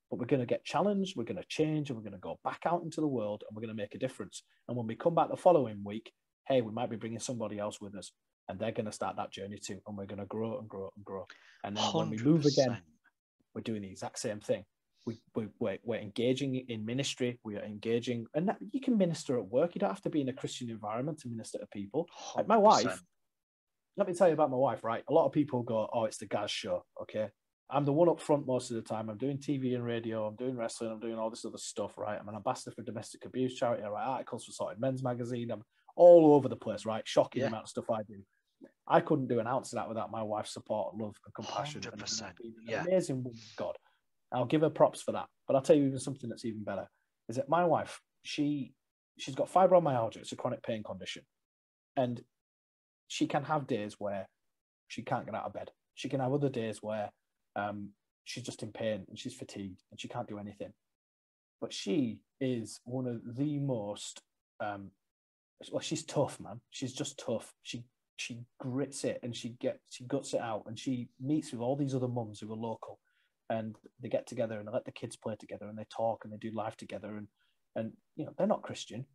But we're going to get challenged. We're going to change and we're going to go back out into the world and we're going to make a difference. And when we come back the following week, hey, we might be bringing somebody else with us and they're going to start that journey too. And we're going to grow and grow and grow. And then when we move again, we're doing the exact same thing. We, we, we're, we're engaging in ministry. We are engaging, and that, you can minister at work. You don't have to be in a Christian environment to minister to people. Like my wife, 100%. Let me tell you about my wife, right? A lot of people go, oh, it's the Gaz show. Okay. I'm the one up front most of the time. I'm doing TV and radio. I'm doing wrestling. I'm doing all this other stuff, right? I'm an ambassador for domestic abuse charity. I write articles for Sorted Men's Magazine. I'm all over the place, right? Shocking Yeah. amount of stuff I do. I couldn't do an ounce of that without my wife's support, love, and compassion. 100%, And yeah. amazing woman God. I'll give her props for that. But I'll tell you even something that's even better is that my wife, she she's got fibromyalgia. It's a chronic pain condition, and she can have days where she can't get out of bed. She can have other days where um, she's just in pain and she's fatigued and she can't do anything. But she is one of the most um, well, she's tough, man. She's just tough. She she grits it and she gets she guts it out and she meets with all these other mums who are local and they get together and they let the kids play together and they talk and they do life together and and you know they're not Christian,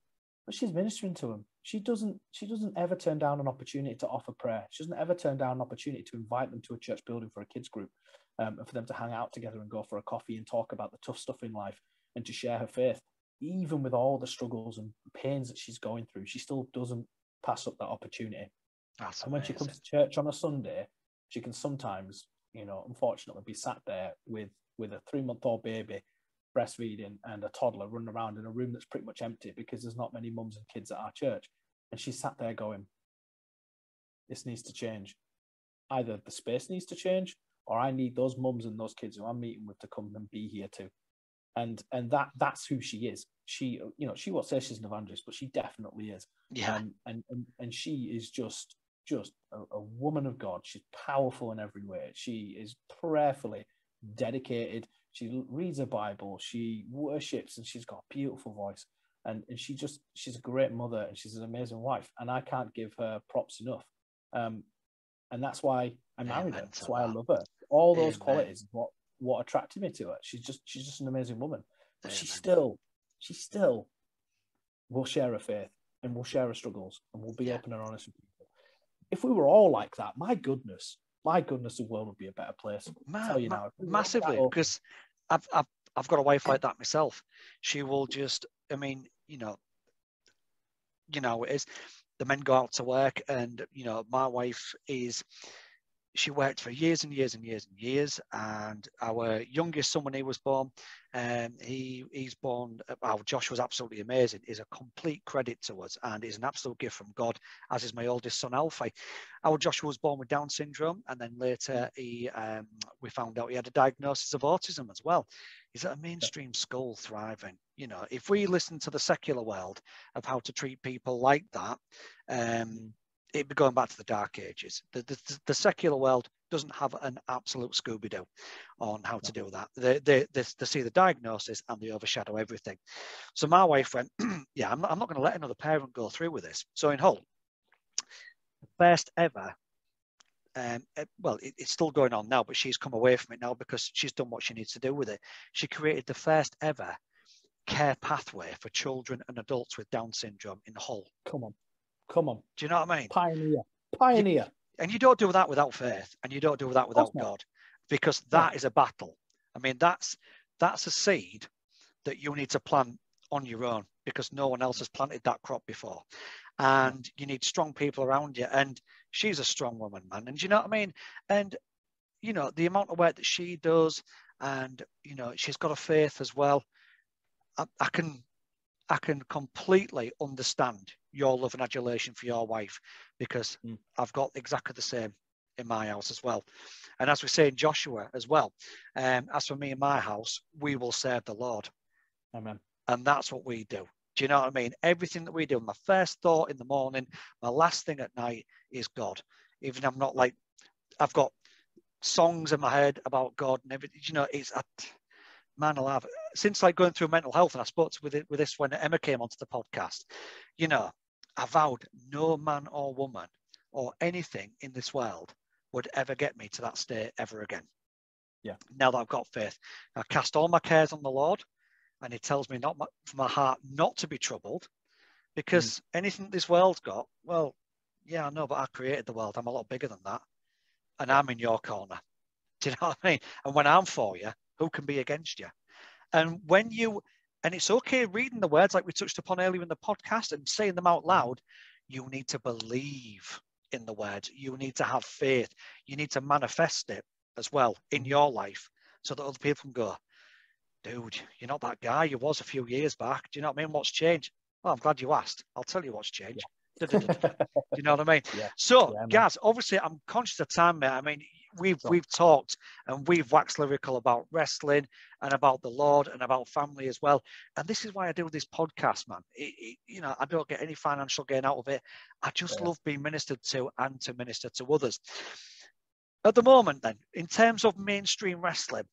but she's ministering to them. She doesn't she doesn't ever turn down an opportunity to offer prayer. She doesn't ever turn down an opportunity to invite them to a church building for a kids group um, and for them to hang out together and go for a coffee and talk about the tough stuff in life and to share her faith. Even with all the struggles and pains that she's going through, she still doesn't pass up that opportunity. That's And when she comes to church on a Sunday, she can sometimes, you know, unfortunately be sat there with with a three month old baby breastfeeding and a toddler running around in a room that's pretty much empty because there's not many mums and kids at our church. And she sat there going, This needs to change. Either the space needs to change or I need those mums and those kids who I'm meeting with to come and be here too. And and that that's who she is. She you know, she won't say she's an evangelist, but she definitely is Yeah. um, and, and and she is just just a, a woman of God. She's powerful in every way. She is prayerfully dedicated. She reads a Bible. She worships, and she's got a beautiful voice. And and she just she's a great mother, and she's an amazing wife. And I can't give her props enough. Um, and that's why I married her. Amen to That's why I love her. All those Amen. qualities, is what what attracted me to her. She's just she's just an amazing woman. But she Amen. still she still will share her faith and we'll share our struggles and we'll be Yeah. open and honest with people. If we were all like that, my goodness, my goodness, the world would be a better place. Ma- tell you ma- now, if we were all that massively because I've, I've I've got a wife like that myself. She will just, I mean, you know, you know, it is the men go out to work, and you know, my wife is she worked for years and years and years and years. And our youngest son, when he was born, um, he he's born. Wow, Josh was absolutely amazing. He's a complete credit to us, and is an absolute gift from God. As is my oldest son, Alfie. Our Joshua was born with Down syndrome, and then later he um, we found out he had a diagnosis of autism as well. He's at a mainstream school, thriving. You know, if we listen to the secular world of how to treat people like that, um, it'd be going back to the dark ages. The, the, the secular world doesn't have an absolute Scooby Doo on how to do that. They, they, they, they see the diagnosis and they overshadow everything. So my wife went, Yeah, I'm not, I'm not going to let another parent go through with this. So in Hull, the first ever, um, eh, well, it, it's still going on now, but she's come away from it now because she's done what she needs to do with it. She created the first ever care pathway for children and adults with Down syndrome in Hull. Come on, come on, Do you know what I mean? pioneer, pioneer. and you don't do that without faith and you don't do that without not. god because that is a battle. I mean that's that's a seed that you need to plant on your own because no one else has planted that crop before. And you need strong people around you and she's a strong woman man. And do you know what i mean? And you know the amount of work that she does and you know she's got a faith as well i, I can i can completely understand your love and adulation for your wife because Mm. I've got exactly the same in my house as well. And as we say in Joshua as well, um, as for me and my house, we will serve the Lord. Amen. And that's what we do. Do you know what I mean? Everything that we do, my first thought in the morning, my last thing at night is God. Even I'm not like, I've got songs in my head about God and everything. You know, it's, I, man alive. Since like going through mental health, and I spoke with it with this when Emma came onto the podcast, you know, I vowed no man or woman or anything in this world would ever get me to that state ever again. Yeah. Now that I've got faith, I cast all my cares on the Lord, and He tells me not my, for my heart not to be troubled, because mm. anything this world's got, well, yeah, I know, but I created the world. I'm a lot bigger than that, and I'm in your corner. Do you know what I mean? And when I'm for you, who can be against you? And when you, and it's okay reading the words like we touched upon earlier in the podcast and saying them out loud. You need to believe in the words. You need to have faith. You need to manifest it as well in mm-hmm. your life so that other people can go, dude, you're not that guy you was a few years back. Do you know what I mean? What's changed? Well, I'm glad you asked. I'll tell you what's changed. Do you know what I mean? Yeah. So, Yeah. Gaz, obviously, I'm conscious of time, mate. I mean, we've Sure. we've talked and we've waxed lyrical about wrestling and about the Lord and about family as well. And this is why I do this podcast, man. It, it- you know, I don't get any financial gain out of it. I just Yeah. love being ministered to and to minister to others. At the moment, then, in terms of mainstream wrestling,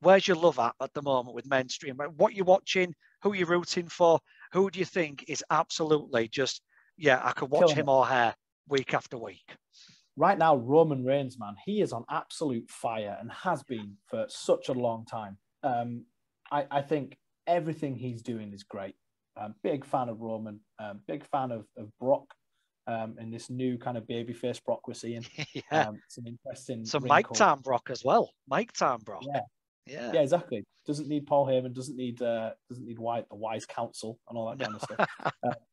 where's your love at at the moment with mainstream? What you're watching? Who you're rooting for? Who do you think is absolutely just yeah? I could watch him or her week after week. Right now, Roman Reigns, man, he is on absolute fire and has been for such a long time. Um, I, I think everything he's doing is great. Um, big fan of Roman, um, big fan of, of Brock, um, and this new kind of babyface Brock we're seeing. yeah. Um, it's interesting. Some Mike. Time Brock as well. Mike Time Brock. Yeah. Yeah. Yeah, exactly. Doesn't need Paul Heyman. Doesn't need uh, doesn't need White, the wise counsel, and all that kind of stuff.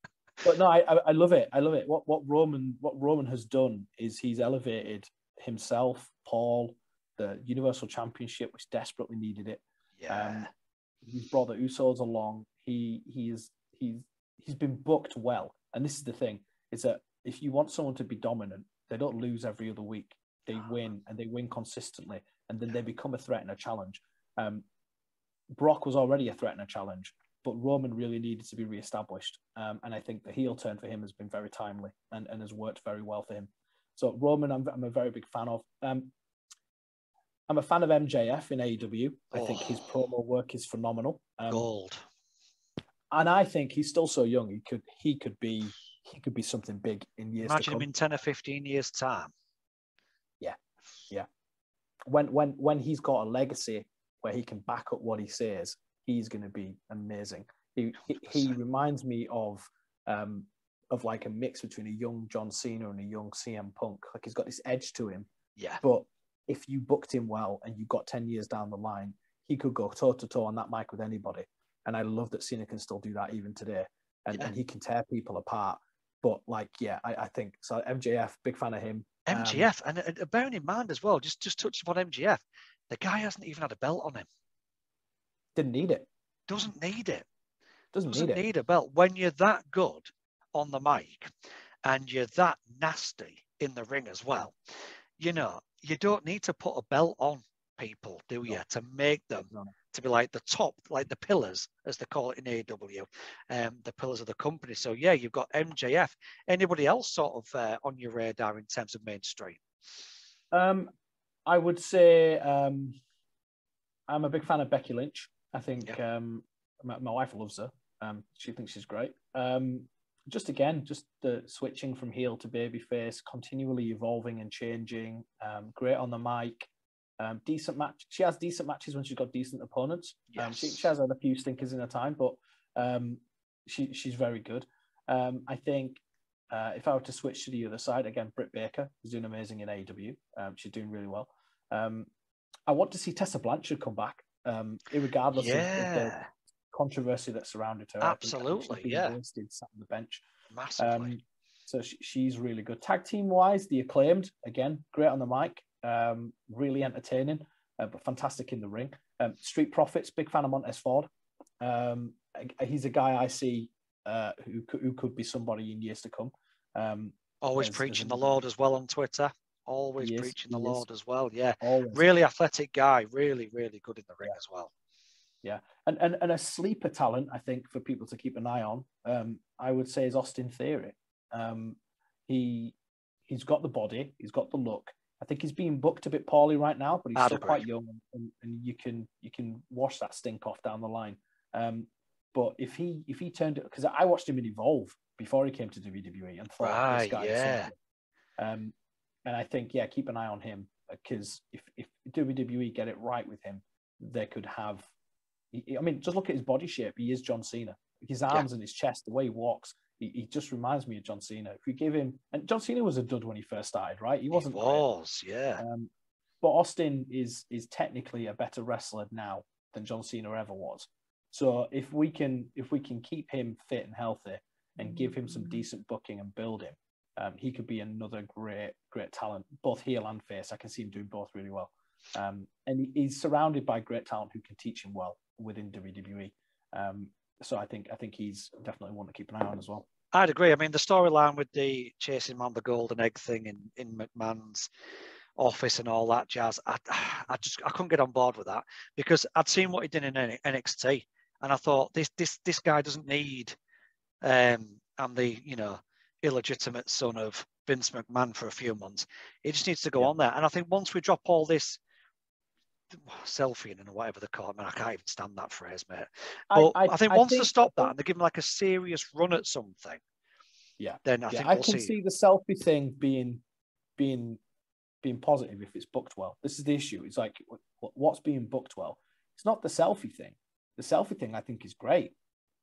But no, I, I love it. I love it. What what Roman what Roman has done is he's elevated himself, Paul, the Universal Championship, which desperately needed it. yeah. Um, he's brought the Usos along. He he is he's he's been booked well. And this is the thing: is that if you want someone to be dominant, they don't lose every other week. They win and they win consistently, and then they become a threat and a challenge. Um, Brock was already a threat and a challenge, but Roman really needed to be reestablished. Um, and I think the heel turn for him has been very timely and, and has worked very well for him. So Roman, I'm, I'm a very big fan of. Um, I'm a fan of MJF in AEW. I think his Oh. promo work is phenomenal. Um, Gold. and I think he's still so young. He could he could be he could be something big in years Imagine him in 10 or 15 years' time. Yeah, yeah. When when when he's got a legacy where he can back up what he says, he's going to be amazing. He he, he reminds me of um of like a mix between a young John Cena and a young CM Punk. Like he's got this edge to him, Yeah. but if you booked him well and you got 10 years down the line, he could go toe to toe on that mic with anybody. And I love that Cena can still do that even today. And, Yeah. and he can tear people apart. But like, yeah, I, I think so. MJF, big fan of him. Um, MJF. and, and bearing in mind as well, just, just touch upon MJF, the guy hasn't even had a belt on him. Didn't need it. Doesn't need it. Doesn't, doesn't need it. need a belt. When you're that good on the mic and you're that nasty in the ring as well, you know, you don't need to put a belt on people, do you, to make them No. to be like the top, like the pillars, as they call it in AW, um, the pillars of the company. So yeah, you've got MJF. Anybody else sort of uh, on your radar in terms of mainstream? Um, I would say um, I'm a big fan of Becky Lynch. I think um, my, my wife loves her. Um, she thinks she's great. Um, just again, just the switching from heel to babyface, continually evolving and changing. Um, great on the mic. Um, decent match. She has decent matches when she's got decent opponents. Um, she, she has had a few stinkers in her time, but um, she she's very good. Um, I think uh, if I were to switch to the other side again, Britt Baker is doing amazing in AEW. Um, she's doing really well. Um, I want to see Tessa Blanchard come back, um, irregardless of, of the controversy that surrounded her. I think- I think she's Absolutely, yeah. wasted, sat on the bench. massively. Um, so she, she's really good. Tag team wise, the acclaimed again, great on the mic, um, really entertaining, uh, but fantastic in the ring. Um, Street Profits, big fan of Montez Ford. Um, he's a guy I see uh, who could, who could be somebody in years to come. Um, Always preaching the Lord as well on Twitter. Always preaching the. Lord as well. Yeah. always. Really athletic guy. Really, really good in the ring as well. Yeah, and, and and a sleeper talent, I think, for people to keep an eye on. Um, I would say is Austin Theory. Um, he he's got the body, he's got the look. I think he's being booked a bit poorly right now, but he's I'd still quite young, and, and you can you can wash that stink off down the line. Um, but if he if he turned it, because I watched him in Evolve before he came to WWE and thought Right, this guy yeah. Um, and I think yeah, keep an eye on him because if if WWE get it right with him, they could have. I mean, just look at his body shape. He is John Cena. His arms and his chest, the way he walks, he, he just reminds me of John Cena. If we give him, and John Cena was a dud when he first started, right? He wasn't. He great. was, yeah. Um, but Austin is is technically a better wrestler now than John Cena ever was. So if we can if we can keep him fit and healthy and give him some decent booking and build him, um, he could be another great great talent, both heel and face. I can see him doing both really well. Um, and he's surrounded by great talent who can teach him well within WWE. Um, so I think I think he's definitely one to keep an eye on as well. I'd agree. I mean, the storyline with the chasing man the golden egg thing in in McMahon's office and all that jazz, I, I just I couldn't get on board with that because I'd seen what he did in NXT, and I thought this this this guy doesn't need. Um, I'm the you know illegitimate son of Vince McMahon for a few months. He just needs to go yeah. on there, and I think once we drop all this selfie and whatever they call it. I, mean, I can't even stand that phrase, mate. But I, I, I think I once think, they stop that and they give him like a serious run at something, yeah, then I yeah, think I we'll can see. see the selfie thing being being being positive if it's booked well. This is the issue. It's like what's being booked well. It's not the selfie thing. The selfie thing I think is great.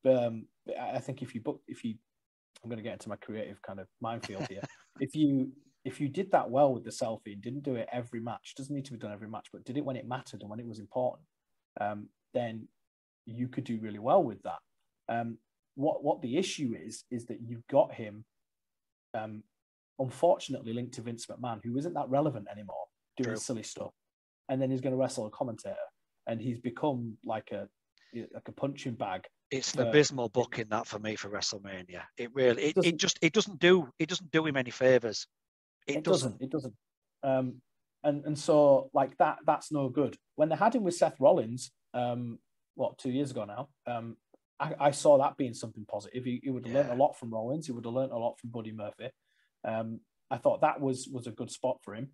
But um, I think if you book, if you, I'm going to get into my creative kind of minefield here. if you if you did that well with the selfie and didn't do it every match, doesn't need to be done every match, but did it when it mattered and when it was important, um, then you could do really well with that. Um, what what the issue is is that you've got him, um, unfortunately linked to Vince McMahon, who isn't that relevant anymore, doing True. silly stuff, and then he's going to wrestle a commentator, and he's become like a like a punching bag. It's an abysmal booking that for me for WrestleMania. It really it, it just it doesn't do it doesn't do him any favors. It, it doesn't. doesn't. It doesn't. Um, and and so like that that's no good. When they had him with Seth Rollins, um, what two years ago now, um, I, I saw that being something positive. He, he would have yeah. learned a lot from Rollins. He would have learned a lot from Buddy Murphy. Um, I thought that was was a good spot for him.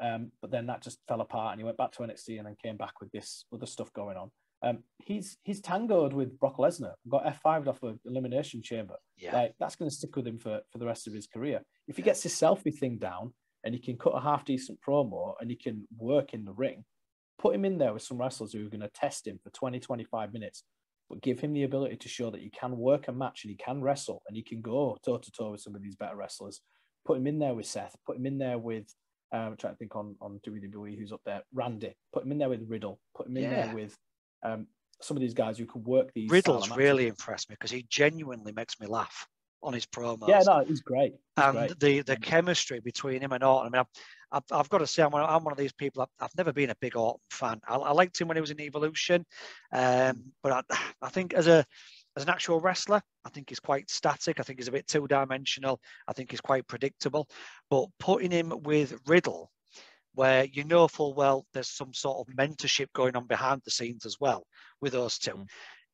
Um, but then that just fell apart, and he went back to NXT and then came back with this other stuff going on. Um, he's he's tangoed with Brock Lesnar, got F5'd off an elimination chamber. Yeah. Like that's going to stick with him for, for the rest of his career. If he gets his selfie thing down and he can cut a half decent promo and he can work in the ring, put him in there with some wrestlers who are going to test him for 20, 25 minutes, but give him the ability to show that he can work a match and he can wrestle and he can go toe to toe with some of these better wrestlers. Put him in there with Seth, put him in there with um, I'm trying to think on, on WWE who's up there, Randy, put him in there with Riddle, put him in yeah. there with um, some of these guys who can work these. Riddle's really impressed me because he genuinely makes me laugh on his promos. Yeah, no, he's great. He's and great. the the chemistry between him and Orton. I mean, I've, I've, I've got to say, I'm one, I'm one of these people. I've, I've, never been a big Orton fan. I, I liked him when he was in Evolution, um, but I, I think as a as an actual wrestler, I think he's quite static. I think he's a bit two dimensional. I think he's quite predictable. But putting him with Riddle where you know full well there's some sort of mentorship going on behind the scenes as well with those two. Mm.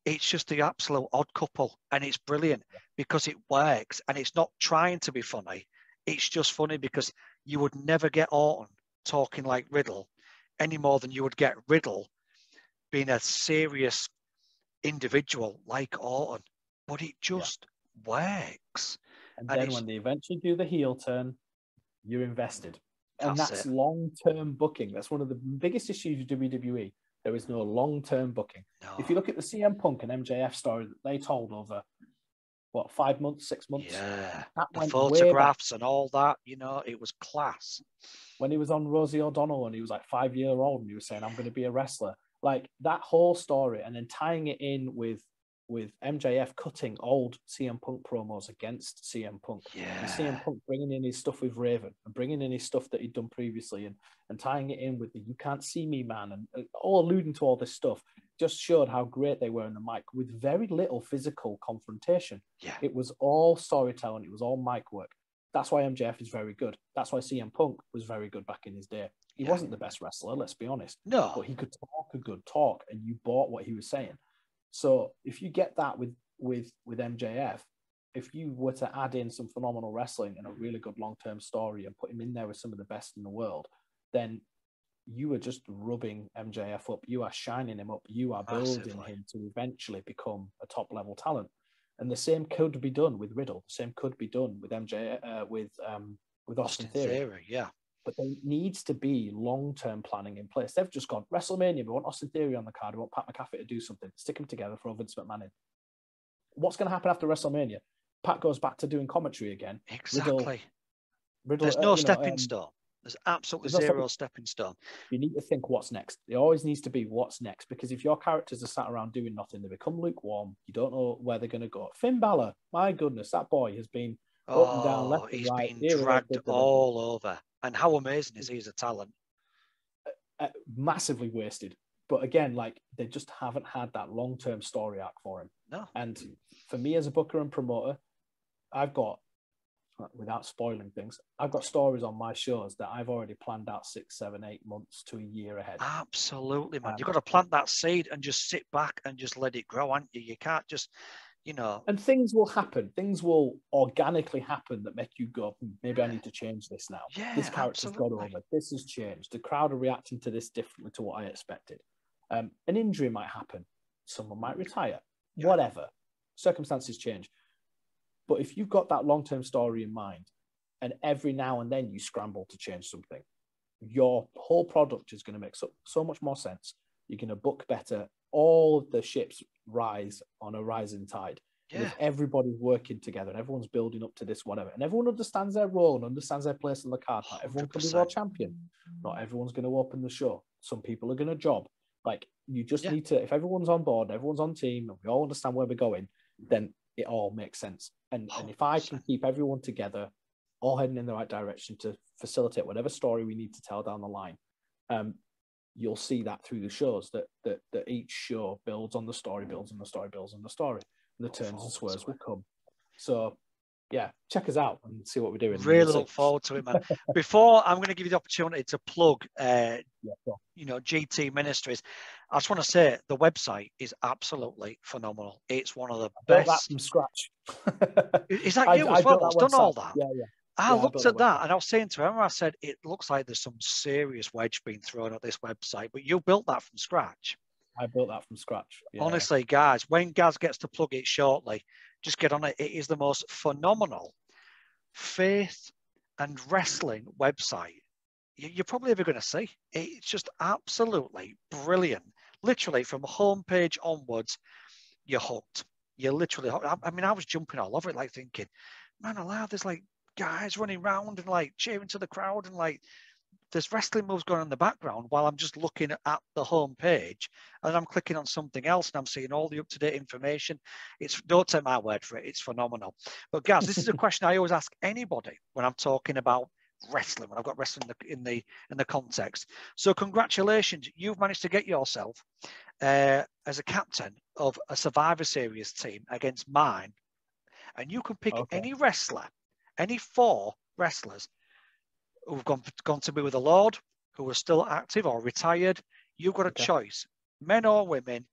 It's just the absolute odd couple, and it's brilliant because it works and it's not trying to be funny. It's just funny because you would never get Orton talking like Riddle any more than you would get Riddle being a serious individual like Orton. But it just yeah. works. And, and then when they eventually do the heel turn, you're invested and that's, that's long term booking. That's one of the biggest issues with WWE. There is no long term booking. No. If you look at the CM Punk and MJF story that they told over what five months, six months, yeah, the photographs and all that, you know, it was class. When he was on Rosie O'Donnell and he was like five year old and he was saying, "I'm going to be a wrestler," like that whole story, and then tying it in with with MJF cutting old CM Punk promos against CM Punk. Yeah. And CM Punk bringing in his stuff with Raven and bringing in his stuff that he'd done previously and, and tying it in with the You Can't See Me Man and, and all alluding to all this stuff just showed how great they were in the mic with very little physical confrontation. Yeah. It was all storytelling, it was all mic work. That's why MJF is very good. That's why CM Punk was very good back in his day. He yeah. wasn't the best wrestler, let's be honest. No. But he could talk a good talk and you bought what he was saying. So if you get that with with with MJF, if you were to add in some phenomenal wrestling and a really good long term story and put him in there with some of the best in the world, then you are just rubbing MJF up. You are shining him up. You are building Massively. him to eventually become a top level talent. And the same could be done with Riddle. The same could be done with MJ uh, with um, with Austin, Austin Theory. Theory. Yeah, but there needs to be long term planning in place. They've just gone WrestleMania. We want Austin Theory on the card. We want Pat McAfee to do something. Stick them together for Vince McMahon in. What's going to happen after WrestleMania? Pat goes back to doing commentary again. Exactly. Riddle, Riddle, There's no uh, stepping um, stone. There's absolutely there's zero no stepping stone. You need to think what's next. It always needs to be what's next because if your characters are sat around doing nothing, they become lukewarm. You don't know where they're going to go. Finn Balor, my goodness, that boy has been oh, up and down, oh, left he's right. been dragged all over. And how amazing is he as a talent? Uh, uh, massively wasted. But again, like they just haven't had that long term story arc for him. No. And for me as a booker and promoter, I've got without spoiling things, I've got stories on my shows that I've already planned out six, seven, eight months to a year ahead. Absolutely, man. Um, You've got to plant that seed and just sit back and just let it grow, aren't you? You can't just, you know. And things will happen. Things will organically happen that make you go, hmm, maybe I need to change this now. Yeah, this character's absolutely. got over. This has changed. The crowd are reacting to this differently to what I expected. Um, an injury might happen. Someone might retire. Yeah. Whatever. Circumstances change. But if you've got that long term story in mind, and every now and then you scramble to change something, your whole product is going to make so, so much more sense. You're going to book better. All of the ships rise on a rising tide. Yeah. If everybody's working together and everyone's building up to this, whatever, and everyone understands their role and understands their place on the card, not everyone 100%. can be world champion. Not everyone's going to open the show. Some people are going to job. Like you just yeah. need to, if everyone's on board, everyone's on team, and we all understand where we're going, then it all makes sense. And, and if I can keep everyone together, all heading in the right direction to facilitate whatever story we need to tell down the line, um, you'll see that through the shows that, that that each show builds on the story, builds on the story, builds on the story, and the turns and swerves will come. So yeah, check us out and see what we're doing. Really look forward to it, man. Before I'm going to give you the opportunity to plug, uh, yeah, sure. you know, GT Ministries. I just want to say the website is absolutely phenomenal. It's one of the I best. that from scratch. is that you I, as well? That's done all that. Yeah, yeah. I yeah, looked at that and I was saying to Emma, I said, it looks like there's some serious wedge being thrown at this website, but you built that from scratch. I built that from scratch. Yeah. Honestly, guys, when Gaz gets to plug it shortly, just get on it. It is the most phenomenal faith and wrestling website you're probably ever going to see. It's just absolutely brilliant. Literally from homepage onwards, you're hooked. You're literally hooked. I, mean, I was jumping all over it, like thinking, man, alive, there's like guys running around and like cheering to the crowd and like there's wrestling moves going on in the background while I'm just looking at the home page and I'm clicking on something else and I'm seeing all the up-to-date information. It's don't take my word for it, it's phenomenal. But guys, this is a question I always ask anybody when I'm talking about wrestling, when I've got wrestling in the in the, in the context. So congratulations, you've managed to get yourself uh, as a captain of a Survivor Series team against mine. And you can pick okay. any wrestler, any four wrestlers who've gone, gone to be with the Lord, who are still active or retired, you've got a okay. choice, men or women.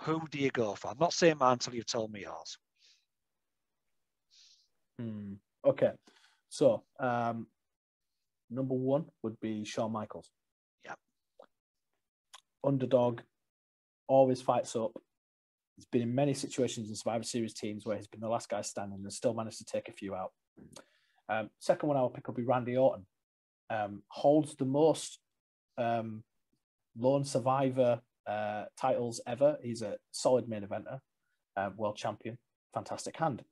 Who do you go for? I'm not saying mine until you've told me yours. Hmm. Okay. So, um, number one would be Shawn Michaels. Yeah. Underdog, always fights up. He's been in many situations in Survivor Series teams where he's been the last guy standing and still managed to take a few out. Um, second one I will pick up be Randy Orton um, holds the most um, lone survivor uh, titles ever. He's a solid main eventer, uh, world champion, fantastic hand.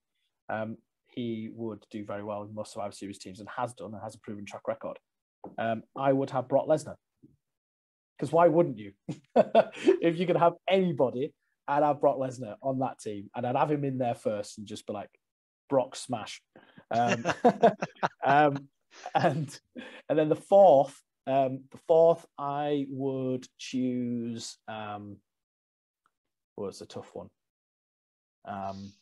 Um, he would do very well in most Survivor Series teams and has done and has a proven track record. Um, I would have Brock Lesnar. Because why wouldn't you? if you could have anybody, I'd have Brock Lesnar on that team and I'd have him in there first and just be like, Brock smash. Um, um, and and then the fourth, um, the fourth, I would choose. Um, oh, it's a tough one. Um,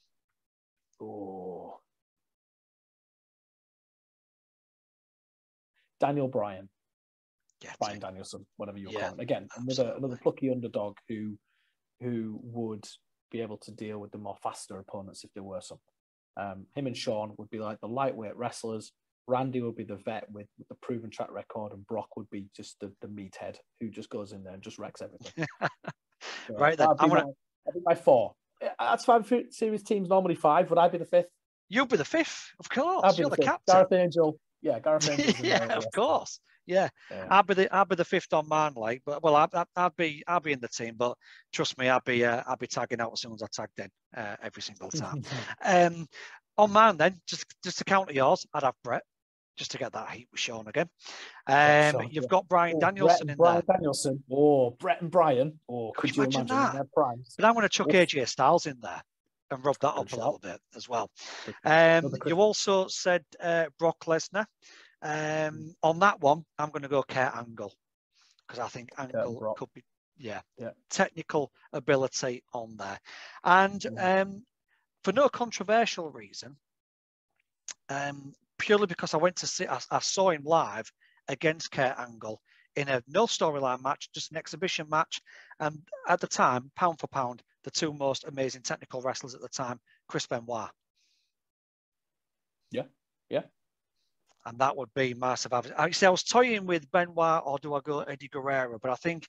oh, Daniel Bryan. Yeah, Bryan Danielson, whatever you yeah, call it. Again, absolutely. another another plucky underdog who who would be able to deal with the more faster opponents if there were some. Um, him and Shawn would be like the lightweight wrestlers Randy would be the vet with, with the proven track record, and Brock would be just the, the meathead who just goes in there and just wrecks everything. so right then, I'm gonna... my, I'd be my four. That's five series teams normally five. Would I be the fifth? You'll be the fifth, of course. You're the, the captain. Gareth Angel. Yeah, Gareth Angel. yeah, of course. Yeah. yeah. I'd be the I'd be the fifth on mine, like, but well, I'd, I'd be I'd be in the team, but trust me, I'd be uh, I'd be tagging out as soon as I tagged in uh, every single time. um, on mine then, just just to counter yours, I'd have Brett just to get that heat with Shawn again. Um, you've yeah. got Bryan oh, Danielson in Bryan there. Danielson, or Brett and Bryan, or could, could you imagine, imagine their primes? But I'm going to chuck AJ Styles in there and rub that up a little bit as well. Um, you also said uh, Brock Lesnar. Um, mm. on that one, I'm going to go Kurt Angle because I think Angle could be, yeah, yeah, technical ability on there. And um, for no controversial reason, um, purely because I went to see, I, I saw him live against Kurt Angle in a no storyline match, just an exhibition match. And at the time, pound for pound, the two most amazing technical wrestlers at the time, Chris Benoit. Yeah, yeah. And that would be massive. I see, I was toying with Benoit or do I go Eddie Guerrero? But I think,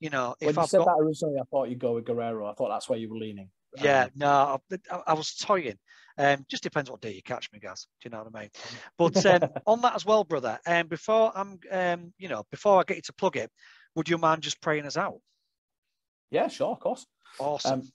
you know, if you said got... that originally, I thought you'd go with Guerrero. I thought that's where you were leaning. Yeah, um, no, I, I, was toying. Um, just depends what day you catch me, guys. Do you know what I mean? But um, on that as well, brother. And um, before I'm, um, you know, before I get you to plug it, would you mind just praying us out? Yeah, sure, of course. Awesome. Um,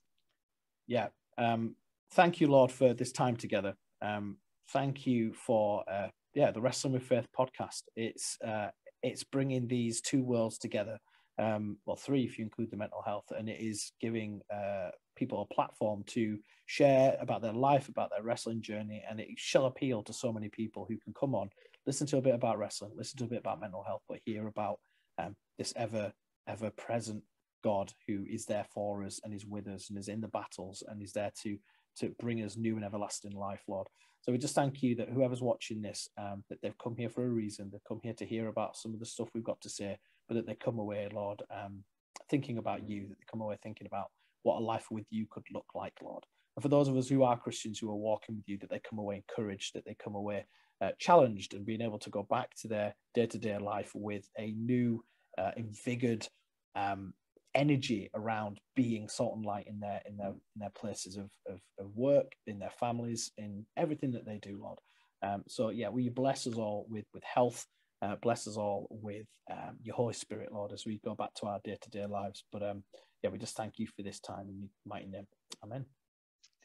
yeah. Um, thank you, Lord, for this time together. Um, thank you for uh, yeah the Wrestling with Faith podcast. It's uh, it's bringing these two worlds together. Um, well, three if you include the mental health, and it is giving uh, people a platform to share about their life, about their wrestling journey, and it shall appeal to so many people who can come on, listen to a bit about wrestling, listen to a bit about mental health, but hear about um, this ever ever present God who is there for us and is with us and is in the battles and is there to to bring us new and everlasting life, Lord. So we just thank you that whoever's watching this, um, that they've come here for a reason. They've come here to hear about some of the stuff we've got to say, but that they come away, Lord, um, thinking about you. That they come away thinking about what a life with you could look like, Lord. And for those of us who are Christians who are walking with you, that they come away encouraged, that they come away uh, challenged, and being able to go back to their day-to-day life with a new, uh, invigorated um, energy around being salt and light in their in their in their places of, of, of work, in their families, in everything that they do, Lord. Um, so yeah, will you bless us all with with health, uh, bless us all with um, your Holy Spirit, Lord, as we go back to our day to day lives. But um, yeah, we just thank you for this time in your mighty name. Amen.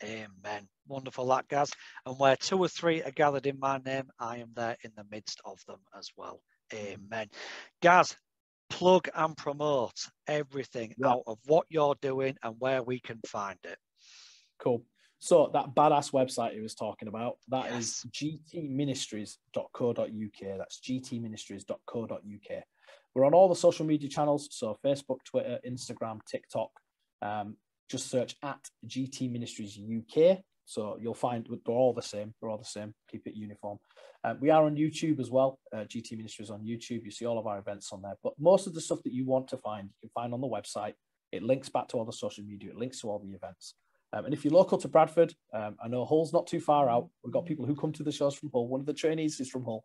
Amen. Wonderful that, Gaz. And where two or three are gathered in my name, I am there in the midst of them as well. Amen. Gaz, plug and promote everything yeah. out of what you're doing and where we can find it. Cool. So that badass website he was talking about, that yes. is gtministries.co.uk. That's gtministries.co.uk. We're on all the social media channels, so Facebook, Twitter, Instagram, TikTok. Um, just search at GT Ministries UK. So you'll find they're all the same. They're all the same. Keep it uniform. Uh, we are on YouTube as well. Uh, GT Ministries on YouTube. You see all of our events on there. But most of the stuff that you want to find, you can find on the website. It links back to all the social media. It links to all the events. Um, and if you're local to Bradford, um, I know Hull's not too far out. We've got people who come to the shows from Hull. One of the trainees is from Hull.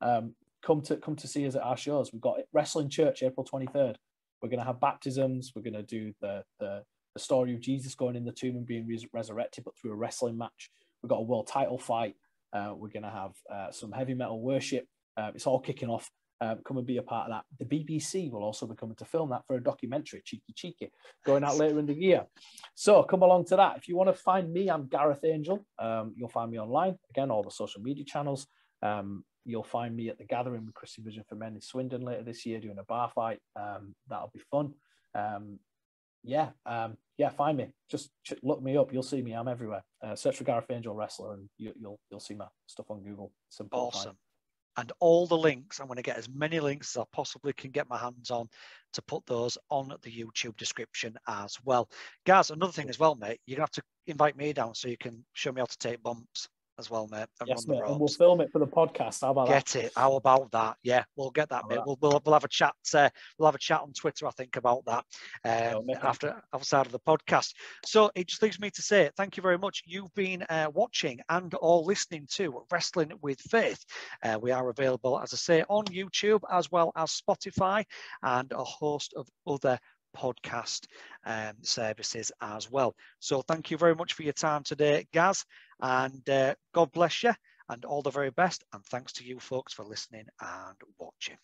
Um, come to come to see us at our shows. We've got Wrestling Church April 23rd. We're going to have baptisms. We're going to do the, the the story of Jesus going in the tomb and being res- resurrected, but through a wrestling match. We've got a world title fight. Uh, we're going to have uh, some heavy metal worship. Uh, it's all kicking off. Um, come and be a part of that. The BBC will also be coming to film that for a documentary, Cheeky Cheeky, going out later in the year. So come along to that. If you want to find me, I'm Gareth Angel. Um, you'll find me online. Again, all the social media channels. Um, you'll find me at the Gathering with Christian Vision for Men in Swindon later this year doing a bar fight. Um, that'll be fun. Yeah, um, yeah, find me. Just look me up. You'll see me. I'm everywhere. Uh, search for Gareth Angel Wrestler, and you, will you'll, you'll see my stuff on Google. Simple. Awesome. And all the links, I'm going to get as many links as I possibly can get my hands on to put those on the YouTube description as well. Guys, another thing as well, mate, you're going to have to invite me down so you can show me how to take bumps as well, mate. yes, mate. And we'll film it for the podcast. How about get that? it? How about that? Yeah, we'll get that, mate. We'll, we'll, we'll have a chat. Uh, we'll have a chat on Twitter, I think, about that um, after outside of the podcast. So it just leaves me to say thank you very much. You've been uh, watching and or listening to Wrestling with Faith. Uh, we are available, as I say, on YouTube as well as Spotify and a host of other podcast um, services as well. So thank you very much for your time today, Gaz, and uh, God bless you and all the very best. And thanks to you folks for listening and watching.